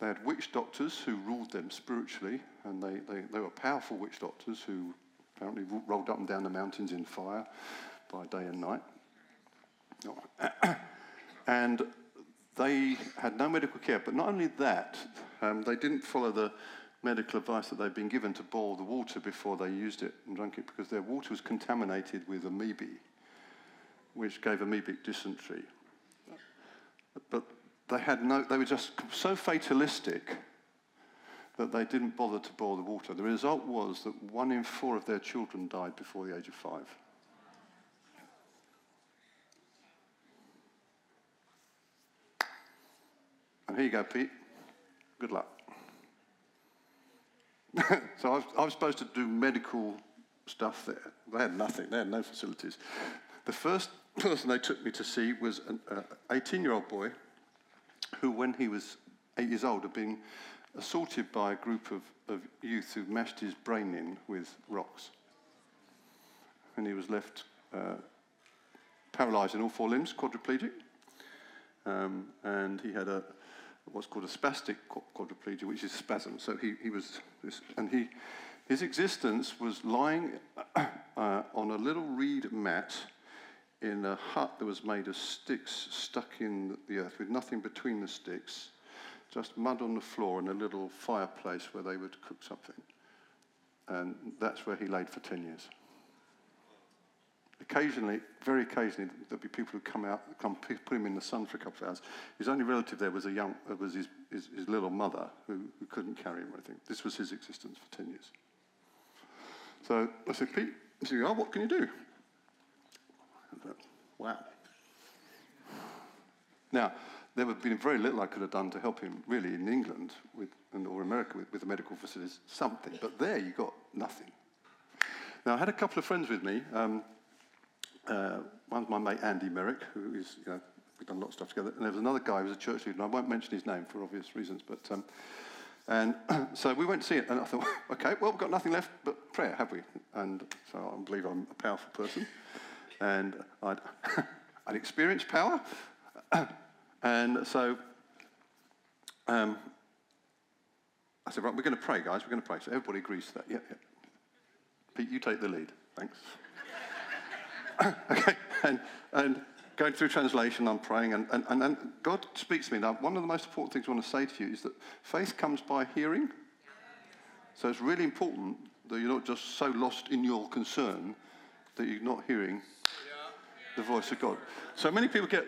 they had witch doctors who ruled them spiritually, and they, they, they were powerful witch doctors who apparently rolled up and down the mountains in fire by day and night. and they had no medical care. But not only that, um, they didn't follow the medical advice that they'd been given to boil the water before they used it and drank it because their water was contaminated with amoebae, which gave amoebic dysentery. But they had no, they were just so fatalistic that they didn't bother to boil the water. The result was that one in four of their children died before the age of five. And here you go, Pete. Good luck. so I was, I was, supposed to do medical stuff there. They had nothing, they had no facilities. The first person they took me to see was an 18 year old boy who, when he was eight years old, had been assaulted by a group of, of youth who mashed his brain in with rocks. And he was left uh, paralyzed in all four limbs, quadriplegic. Um, and he had a, what's called a spastic quadriplegia, which is spasm. So he, he was, this, and he, his existence was lying uh, on a little reed mat in a hut that was made of sticks stuck in the earth with nothing between the sticks, just mud on the floor and a little fireplace where they would cook something. And that's where he laid for 10 years. Occasionally, very occasionally, there'd be people who'd come out, come put him in the sun for a couple of hours. His only relative there was a young, uh, was his, his, his little mother who, who couldn't carry him or anything. This was his existence for 10 years. So I said, Pete, he said, oh, what can you do? Wow. Now, there would have been very little I could have done to help him, really, in England with, or America with, with the medical facilities, something. But there you got nothing. Now, I had a couple of friends with me. Um, uh, one's my mate Andy Merrick, who is, you know, we've done a lot of stuff together. And there was another guy who was a church leader, and I won't mention his name for obvious reasons. But um, and so we went to see it, and I thought, okay, well, we've got nothing left but prayer, have we? And so I believe I'm a powerful person, and I'd, I'd experienced power, and so um, I said, right, we're going to pray, guys. We're going to pray. So everybody agrees to that. Yeah, yeah. Pete, you take the lead. Thanks. okay, and, and going through translation, I'm praying, and, and, and, and God speaks to me. Now, one of the most important things I want to say to you is that faith comes by hearing. So it's really important that you're not just so lost in your concern that you're not hearing the voice of God. So many people get,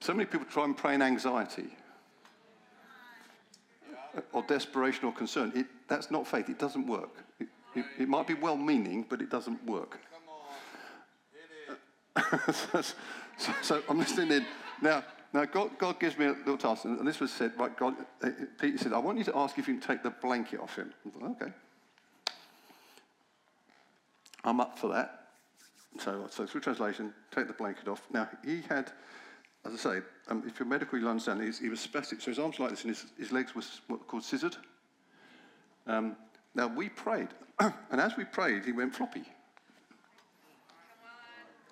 so many people try and pray in anxiety or desperation or concern. It, that's not faith. It doesn't work. It, it, it might be well meaning, but it doesn't work. So, so, I'm listening in. Now, now God, God gives me a little task, and this was said, right, God, uh, Peter said, I want you to ask if you can take the blanket off him. I thought, okay. I'm up for that. So, so through translation, take the blanket off. Now, he had, as I say, um, if you're medical, you'll understand, he was spastic. So his arms were like this, and his, his legs were what called scissored. Um, now, we prayed, and as we prayed, he went floppy.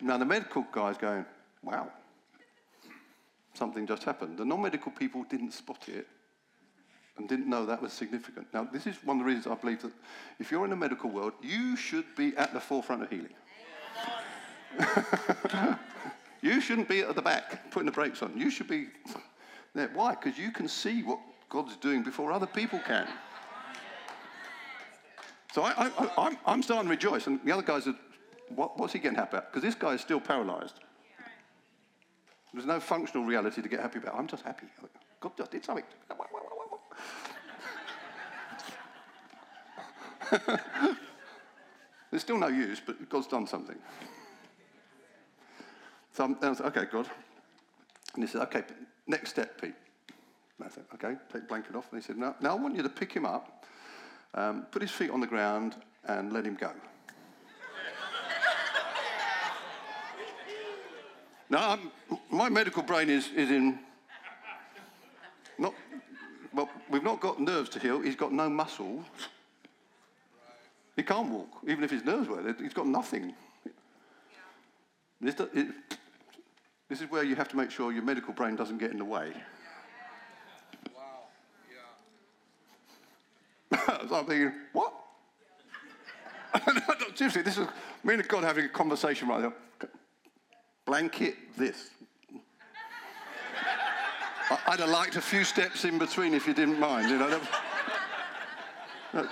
Now, the medical guy's going, wow, something just happened. The non medical people didn't spot it and didn't know that was significant. Now, this is one of the reasons I believe that if you're in the medical world, you should be at the forefront of healing. you shouldn't be at the back putting the brakes on. You should be there. Why? Because you can see what God's doing before other people can. So I, am starting to rejoice, and the other guys are, what, what's he getting happy about? Because this guy is still paralyzed. There's no functional reality to get happy about. I'm just happy. God just did something. There's still no use, but God's done something. So I'm, I was okay, God. And he said, okay, next step, Pete. And I said, okay, take the blanket off. And he said, now, now I want you to pick him up, um, put his feet on the ground, and let him go. Now, I'm, my medical brain is, is in not, well, we've not got nerves to heal. He's got no muscle. He can't walk, even if his nerves were. He's got nothing. This, it, this is where you have to make sure your medical brain doesn't get in the way. So I'm thinking, what? Seriously, this is me and God having a conversation right now. Blanket this. I'd have liked a few steps in between if you didn't mind, you know.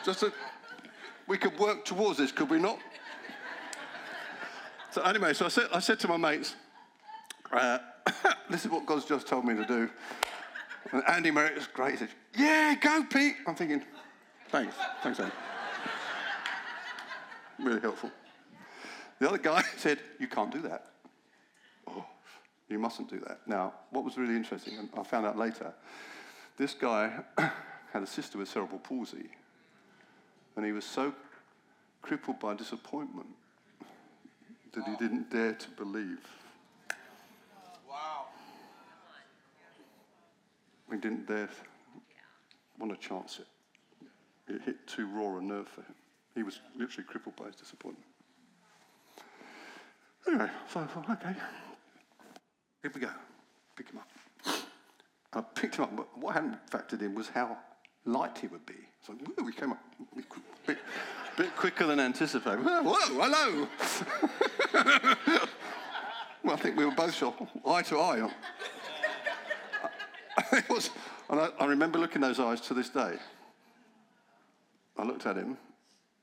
Just a, we could work towards this, could we not? So anyway, so I said, I said to my mates, uh, this is what God's just told me to do. And Andy Merritt was great. He said, yeah, go, Pete. I'm thinking, thanks. Thanks, Andy. really helpful. The other guy said, you can't do that. You mustn't do that. Now, what was really interesting, and I found out later, this guy had a sister with cerebral palsy. And he was so crippled by disappointment that he didn't dare to believe. Wow. He didn't dare want to chance it. It hit too raw a nerve for him. He was literally crippled by his disappointment. Anyway, so I thought, okay, here we go. Pick him up. I picked him up, but what I hadn't factored in was how light he would be. So woo, we came up a bit, bit quicker than anticipated. Whoa, hello. well, I think we were both shocked, eye to eye. it was, and I, I, remember looking those eyes to this day. I looked at him.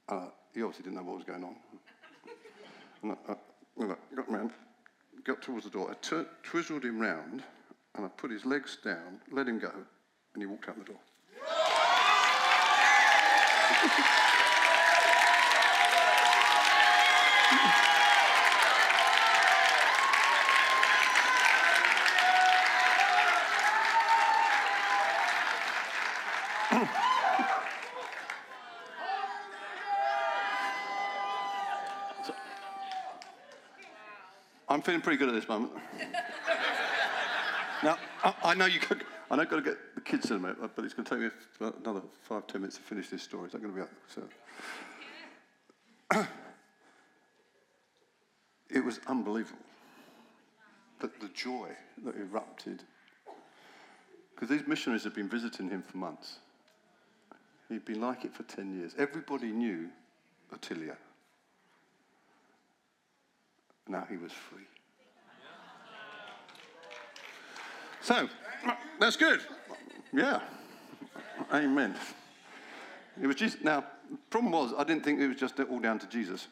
Uh, he obviously didn't know what was going on. And I, I, I got round, got towards the door. I twizzled him round, and I put his legs down, let him go, and he walked out the door. feeling pretty good at this moment. now, I, I, know you. Could, I know I've got to get the kids in a minute, but it's going to take me another five, ten minutes to finish this story. Is that going to be up? so? it was unbelievable. That the joy that erupted. Because these missionaries had been visiting him for months. He'd been like it for 10 years. Everybody knew Attilia. Now he was free. So, that's good. Yeah. Amen. It was Jesus. Now, the problem was, I didn't think it was just all down to Jesus.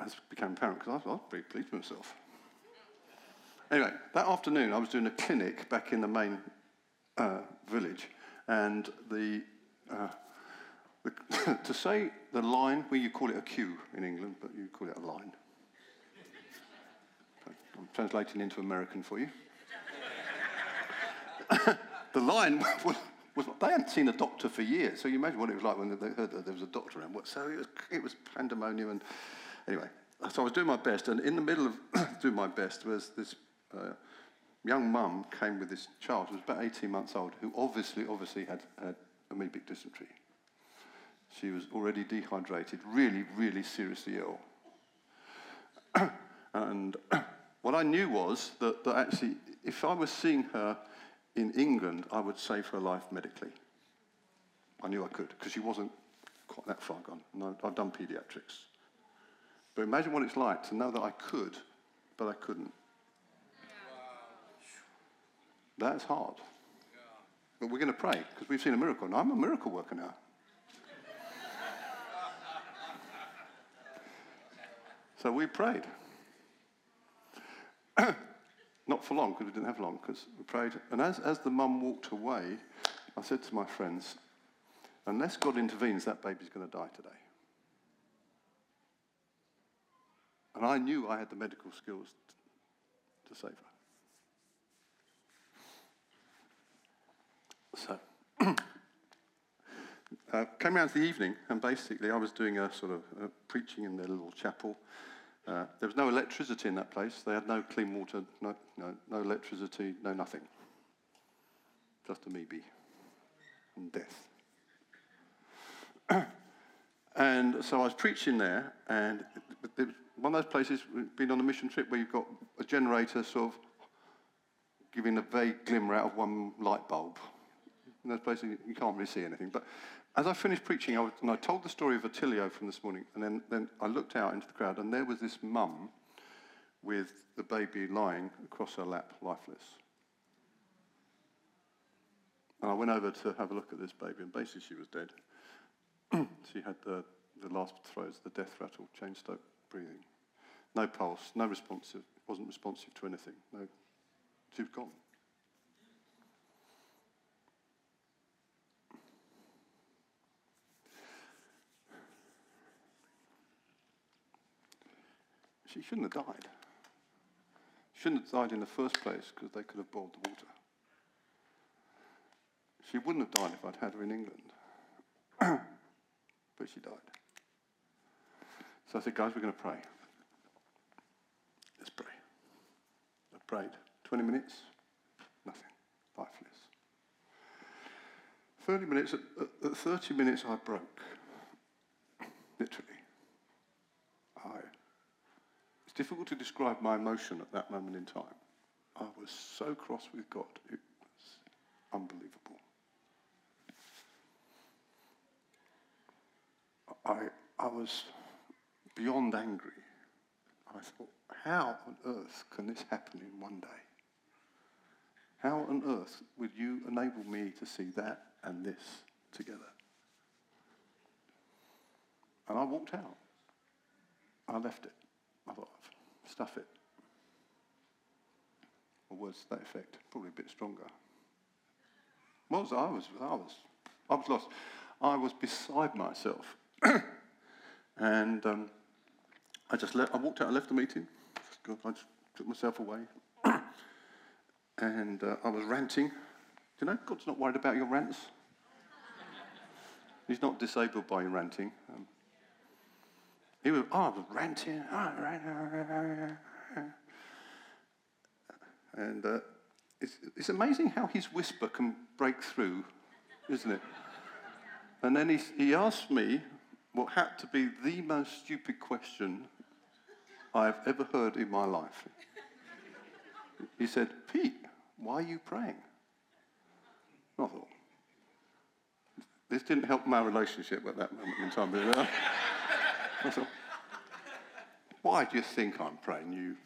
As became apparent because I was, I was pretty pleased with myself. Anyway, that afternoon I was doing a clinic back in the main uh, village, and the, uh, the to say the line, where you call it a queue in England, but you call it a line. I'm translating into American for you. the line was, was, they hadn't seen a doctor for years, so you imagine what it was like when they heard that there was a doctor around. So it was, it was pandemonium, and anyway, so I was doing my best, and in the middle of doing my best was this uh, young mum came with this child who was about 18 months old, who obviously, obviously had, had amoebic dysentery. She was already dehydrated, really, really seriously ill. and what I knew was that, that actually, if I was seeing her in England, I would save her life medically. I knew I could, because she wasn't quite that far gone. I'd done pediatrics. But imagine what it's like to know that I could, but I couldn't. That's hard. But we're going to pray because we've seen a miracle. And I'm a miracle worker now. so we prayed. Not for long because we didn't have long because we prayed. And as, as the mum walked away, I said to my friends, unless God intervenes, that baby's going to die today. And I knew I had the medical skills to save her. So, uh, came around to the evening, and basically I was doing a sort of uh, preaching in their little chapel. Uh, there was no electricity in that place. They had no clean water, no, no, no electricity, no nothing. Just amoeba and death. and so I was preaching there, and it, one of those places, we've been on a mission trip where you've got a generator sort of giving a vague glimmer out of one light bulb. In those places, you can't really see anything. But as I finished preaching, I and I told the story of Attilio from this morning, and then, then I looked out into the crowd, and there was this mum with the baby lying across her lap, lifeless. And I went over to have a look at this baby, and basically she was dead. she had the, the last throes, the death rattle, Cheyne-Stokes breathing. No pulse, no responsive, wasn't responsive to anything. No, she was gone. She shouldn't have died. Shouldn't have died in the first place because they could have boiled the water. She wouldn't have died if I'd had her in England. but she died. So I said, guys, we're going to pray. Let's pray. I prayed. 20 minutes, nothing, lifeless. 30 minutes, at, at 30 minutes, I broke. Literally. I, it's difficult to describe my emotion at that moment in time. I was so cross with God, it was unbelievable. I, I was beyond angry. I thought, how on earth can this happen in one day? How on earth would you enable me to see that and this together? And I walked out. I left it. I thought, stuff it. Or words to that effect, probably a bit stronger. Was I was I was I was lost. I was beside myself, and um, I just I walked out. I left the meeting. I just took myself away. and uh, I was ranting. Do you know, God's not worried about your rants. He's not disabled by your ranting. Um, he was, oh, ranting. Oh, and uh, it's, it's amazing how his whisper can break through, isn't it? And then he, he asked me what had to be the most stupid question I've ever heard in my life. He said, Pete, why are you praying? I thought, this didn't help my relationship at that moment in time. I thought, why do you think I'm praying? You.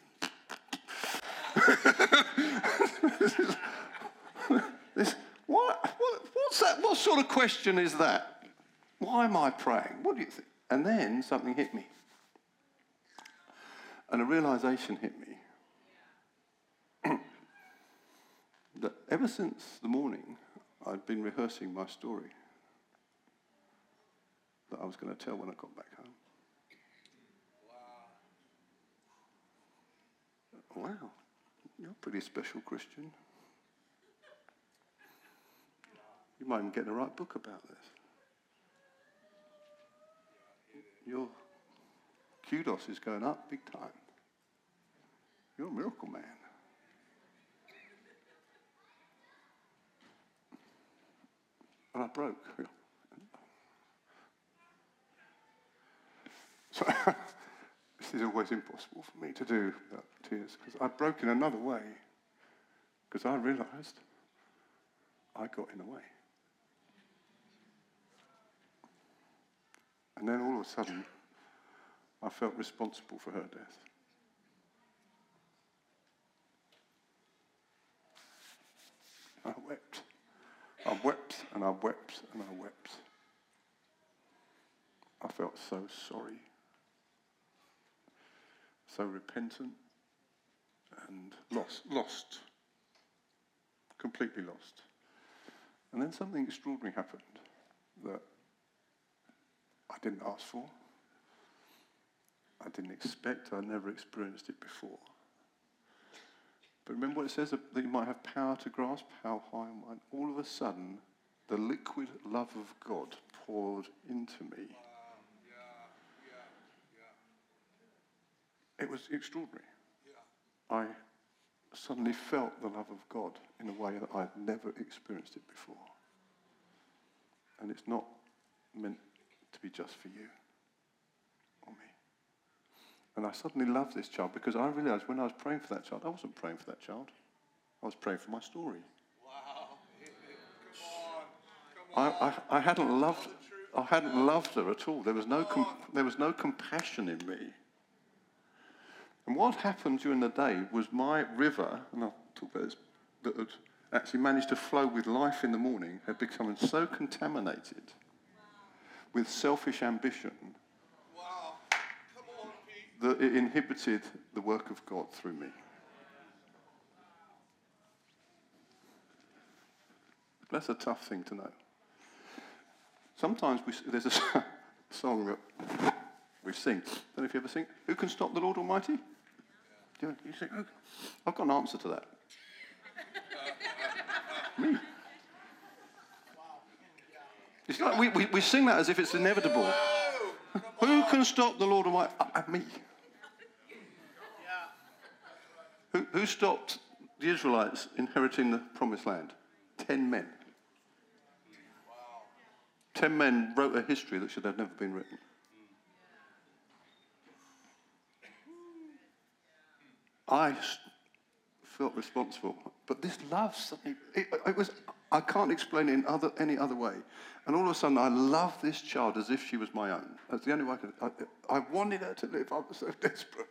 this, what, what, what's that? What sort of question is that? Why am I praying? What do you think? And then something hit me. And a realization hit me that ever since the morning, I'd been rehearsing my story that I was going to tell when I got back home. Wow. You're a pretty special Christian. You might even get the right book about this. Your kudos is going up big time. You're a miracle man. And I broke. So is always impossible for me to do without tears because I broke in another way because I realized I got in the way. And then all of a sudden, I felt responsible for her death. I wept. I wept and I wept and I wept. I felt so sorry, so repentant, and lost, lost, completely lost. And then something extraordinary happened that I didn't ask for. I didn't expect. I never experienced it before. But remember what it says that you might have power to grasp how high and. All of a sudden, the liquid love of God poured into me. It was extraordinary. I suddenly felt the love of God in a way that I'd never experienced it before. And it's not meant to be just for you or me. And I suddenly loved this child because I realized when I was praying for that child, I wasn't praying for that child. I was praying for my story. Wow. Come on. Come on. I, I, I hadn't loved I hadn't loved her at all. There was no com- there was no compassion in me. And what happened during the day was my river, and I'll talk about this, that had actually managed to flow with life in the morning, had become so contaminated with selfish ambition wow. on, that it inhibited the work of God through me. That's a tough thing to know. Sometimes we, there's a song that we sing. Don't know if you ever sing. Who can stop the Lord Almighty? You, say, oh, I've got an answer to that. me. It's like we, we, we sing that as if it's inevitable. Who can stop the Lord Almighty? Uh, uh, me. Who, who stopped the Israelites inheriting the promised land? Ten men. Ten men wrote a history that should have never been written. I felt responsible. But this love suddenly, it, it, was, I can't explain it in other, any other way. And all of a sudden, I loved this child as if she was my own. That's the only way I could. I, I wanted her to live. I was so desperate.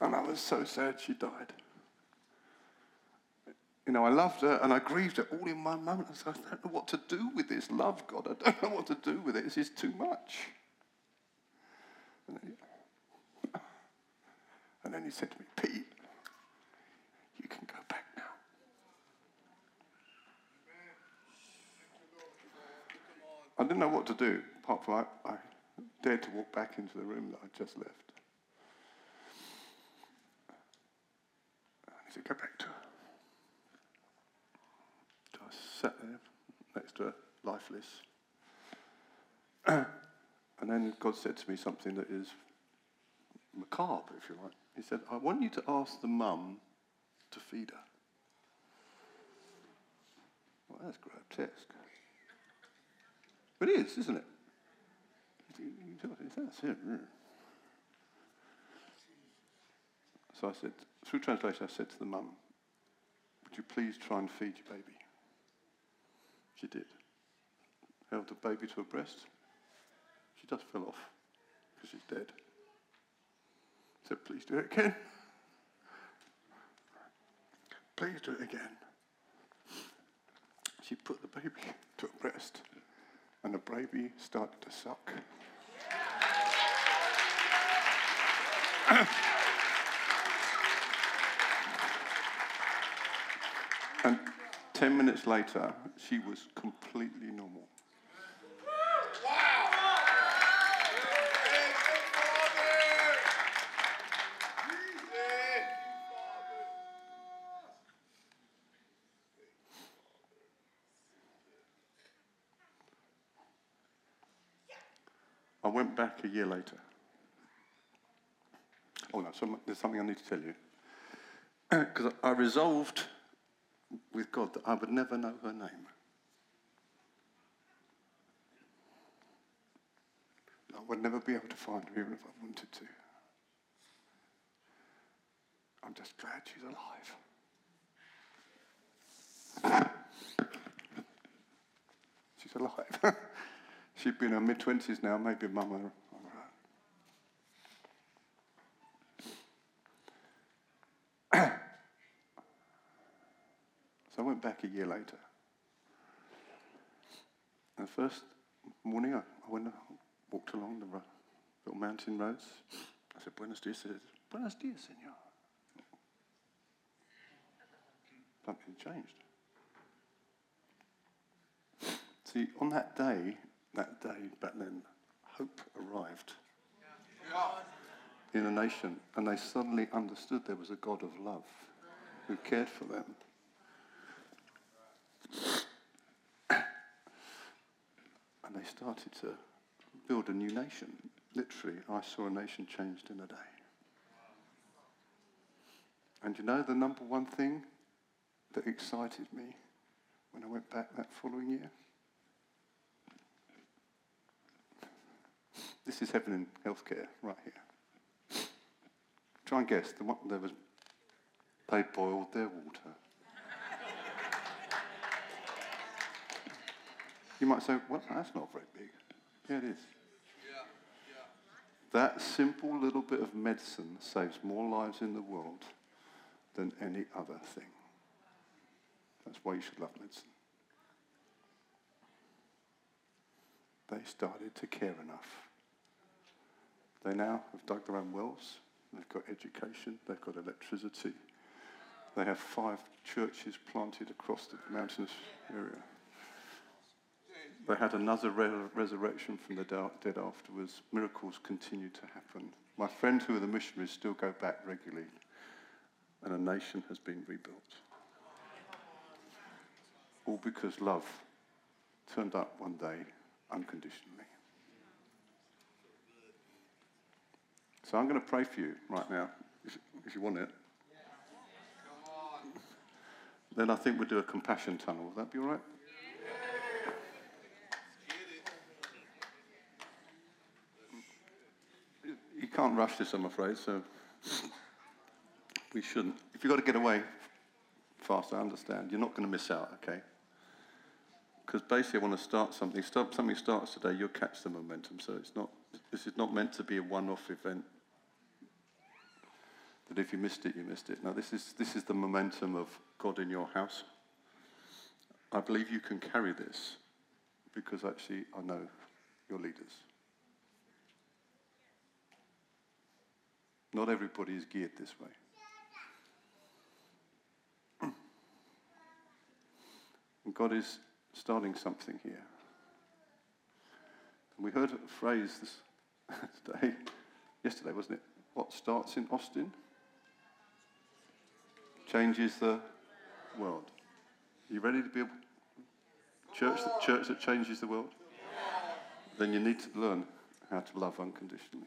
And I was so sad she died. You know, I loved her and I grieved her all in my moment. I, said, I don't know what to do with this love, God. I don't know what to do with it. This is too much. And then, and then he said to me, Pete, you can go back now. I didn't know what to do, apart from I, I dared to walk back into the room that I'd just left. And he said, Go back to her. So I sat there next to her, lifeless. and then God said to me something that is macabre, if you like. He said, I want you to ask the mum to feed her. Well, that's grotesque. But it is, isn't it? That's it. So I said, through translation, I said to the mum, Would you please try and feed your baby? She did. Held the baby to her breast. She just fell off because she's dead. I said, Please do it again. please do it again. She put the baby to a breast, and the baby started to suck. and 10 minutes later, she was completely normal. I went back a year later. Oh no, there's something I need to tell you. Because I resolved with God that I would never know her name. I would never be able to find her even if I wanted to. I'm just glad she's alive. she's alive. She'd be in her mid 20s now, maybe mum on uh. so I went back a year later. And the first morning, I, went, walked along the little mountain roads. I said, Buenos dias. Said, Buenos dias, senor. Something changed. See, on that day, that day back then, hope arrived in a nation, and they suddenly understood there was a God of love who cared for them. And they started to build a new nation. Literally, I saw a nation changed in a day. And you know the number one thing that excited me when I went back that following year? This is heaven in healthcare right here. Try and guess. The one, there was, they boiled their water. you might say, well, that's not very big. Yeah, it is. That simple little bit of medicine saves more lives in the world than any other thing. That's why you should love medicine. They started to care enough they now have dug their own wells, they've got education, they've got electricity. They have five churches planted across the mountainous area. They had another re- resurrection from the dead afterwards. Miracles continue to happen. My friends who are the missionaries still go back regularly, and a nation has been rebuilt. All because love turned up one day unconditionally. So I'm going to pray for you right now, if, you want it. Then I think we'll do a compassion tunnel. Would that be all right? You can't rush this, I'm afraid, so we shouldn't. If you've got to get away fast, I understand. You're not going to miss out, okay? Because basically, I want to start something. Start, something starts today, you'll catch the momentum. So it's not. This is not meant to be a one-off event that if you missed it, you missed it. Now, this is, this is the momentum of God in your house. I believe you can carry this because actually I know your leaders. Not everybody is geared this way. And God is starting something here. And we heard a phrase this today, yesterday, wasn't it? What starts in Austin changes the world. Are you ready to be a church that, church that changes the world? Then you need to learn how to love unconditionally.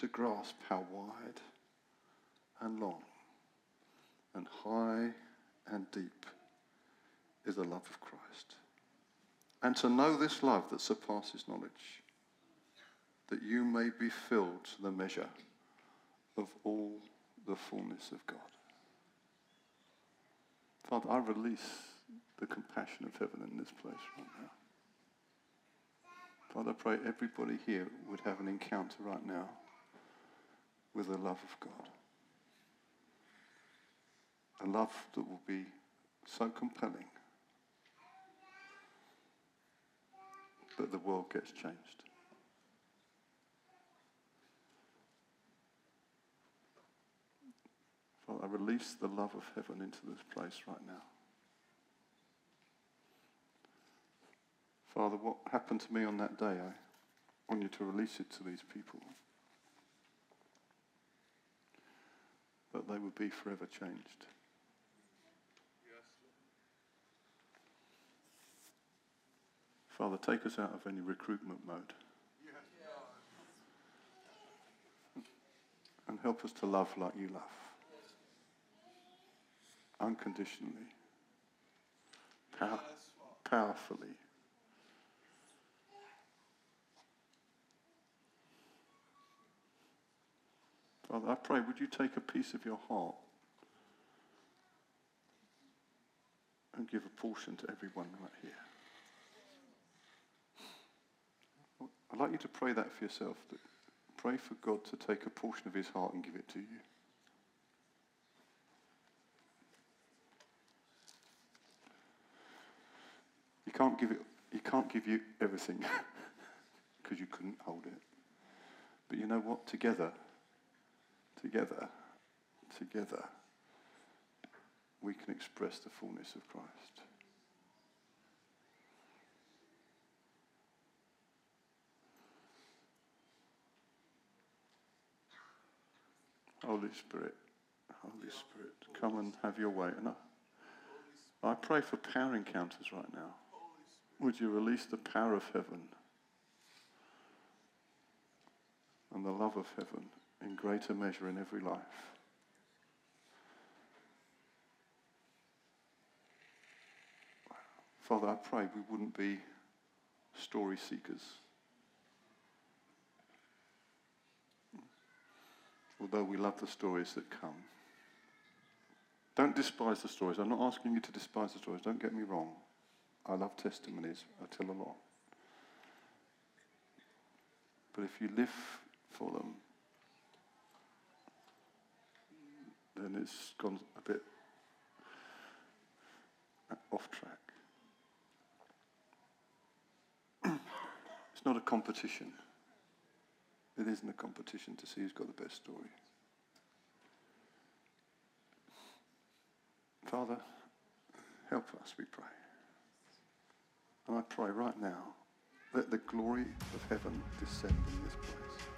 to grasp how wide and long and high and deep is the love of Christ. And to know this love that surpasses knowledge, that you may be filled to the measure of all the fullness of God. Father, I release the compassion of heaven in this place right now. Father, I pray everybody here would have an encounter right now with the love of God. A love that will be so compelling that the world gets changed. Father, I release the love of heaven into this place right now. Father, what happened to me on that day, I want you to release it to these people. That they would be forever changed. Father, take us out of any recruitment mode. And help us to love like you love. Unconditionally. Pow- powerfully. Father, I pray, would you take a piece of your heart and give a portion to everyone right here? I'd like you to pray that for yourself. That pray for God to take a portion of his heart and give it to you. You can't give it he can't give you everything because you couldn't hold it. But you know what? Together, together, together, we can express the fullness of Christ. Holy Spirit, Holy Spirit, come and have your way. And I, I pray for power encounters right now. Would you release the power of heaven and the love of heaven in greater measure in every life? Father, I pray we wouldn't be story seekers. although we love the stories that come. Don't despise the stories. I'm not asking you to despise the stories. Don't get me wrong. I love testimonies. I tell a lot. But if you live for them, then it's gone a bit off track. it's not a competition. It isn't a competition to see who's got the best story. Father, help us, we pray. And I pray right now, let the glory of heaven descend in this place.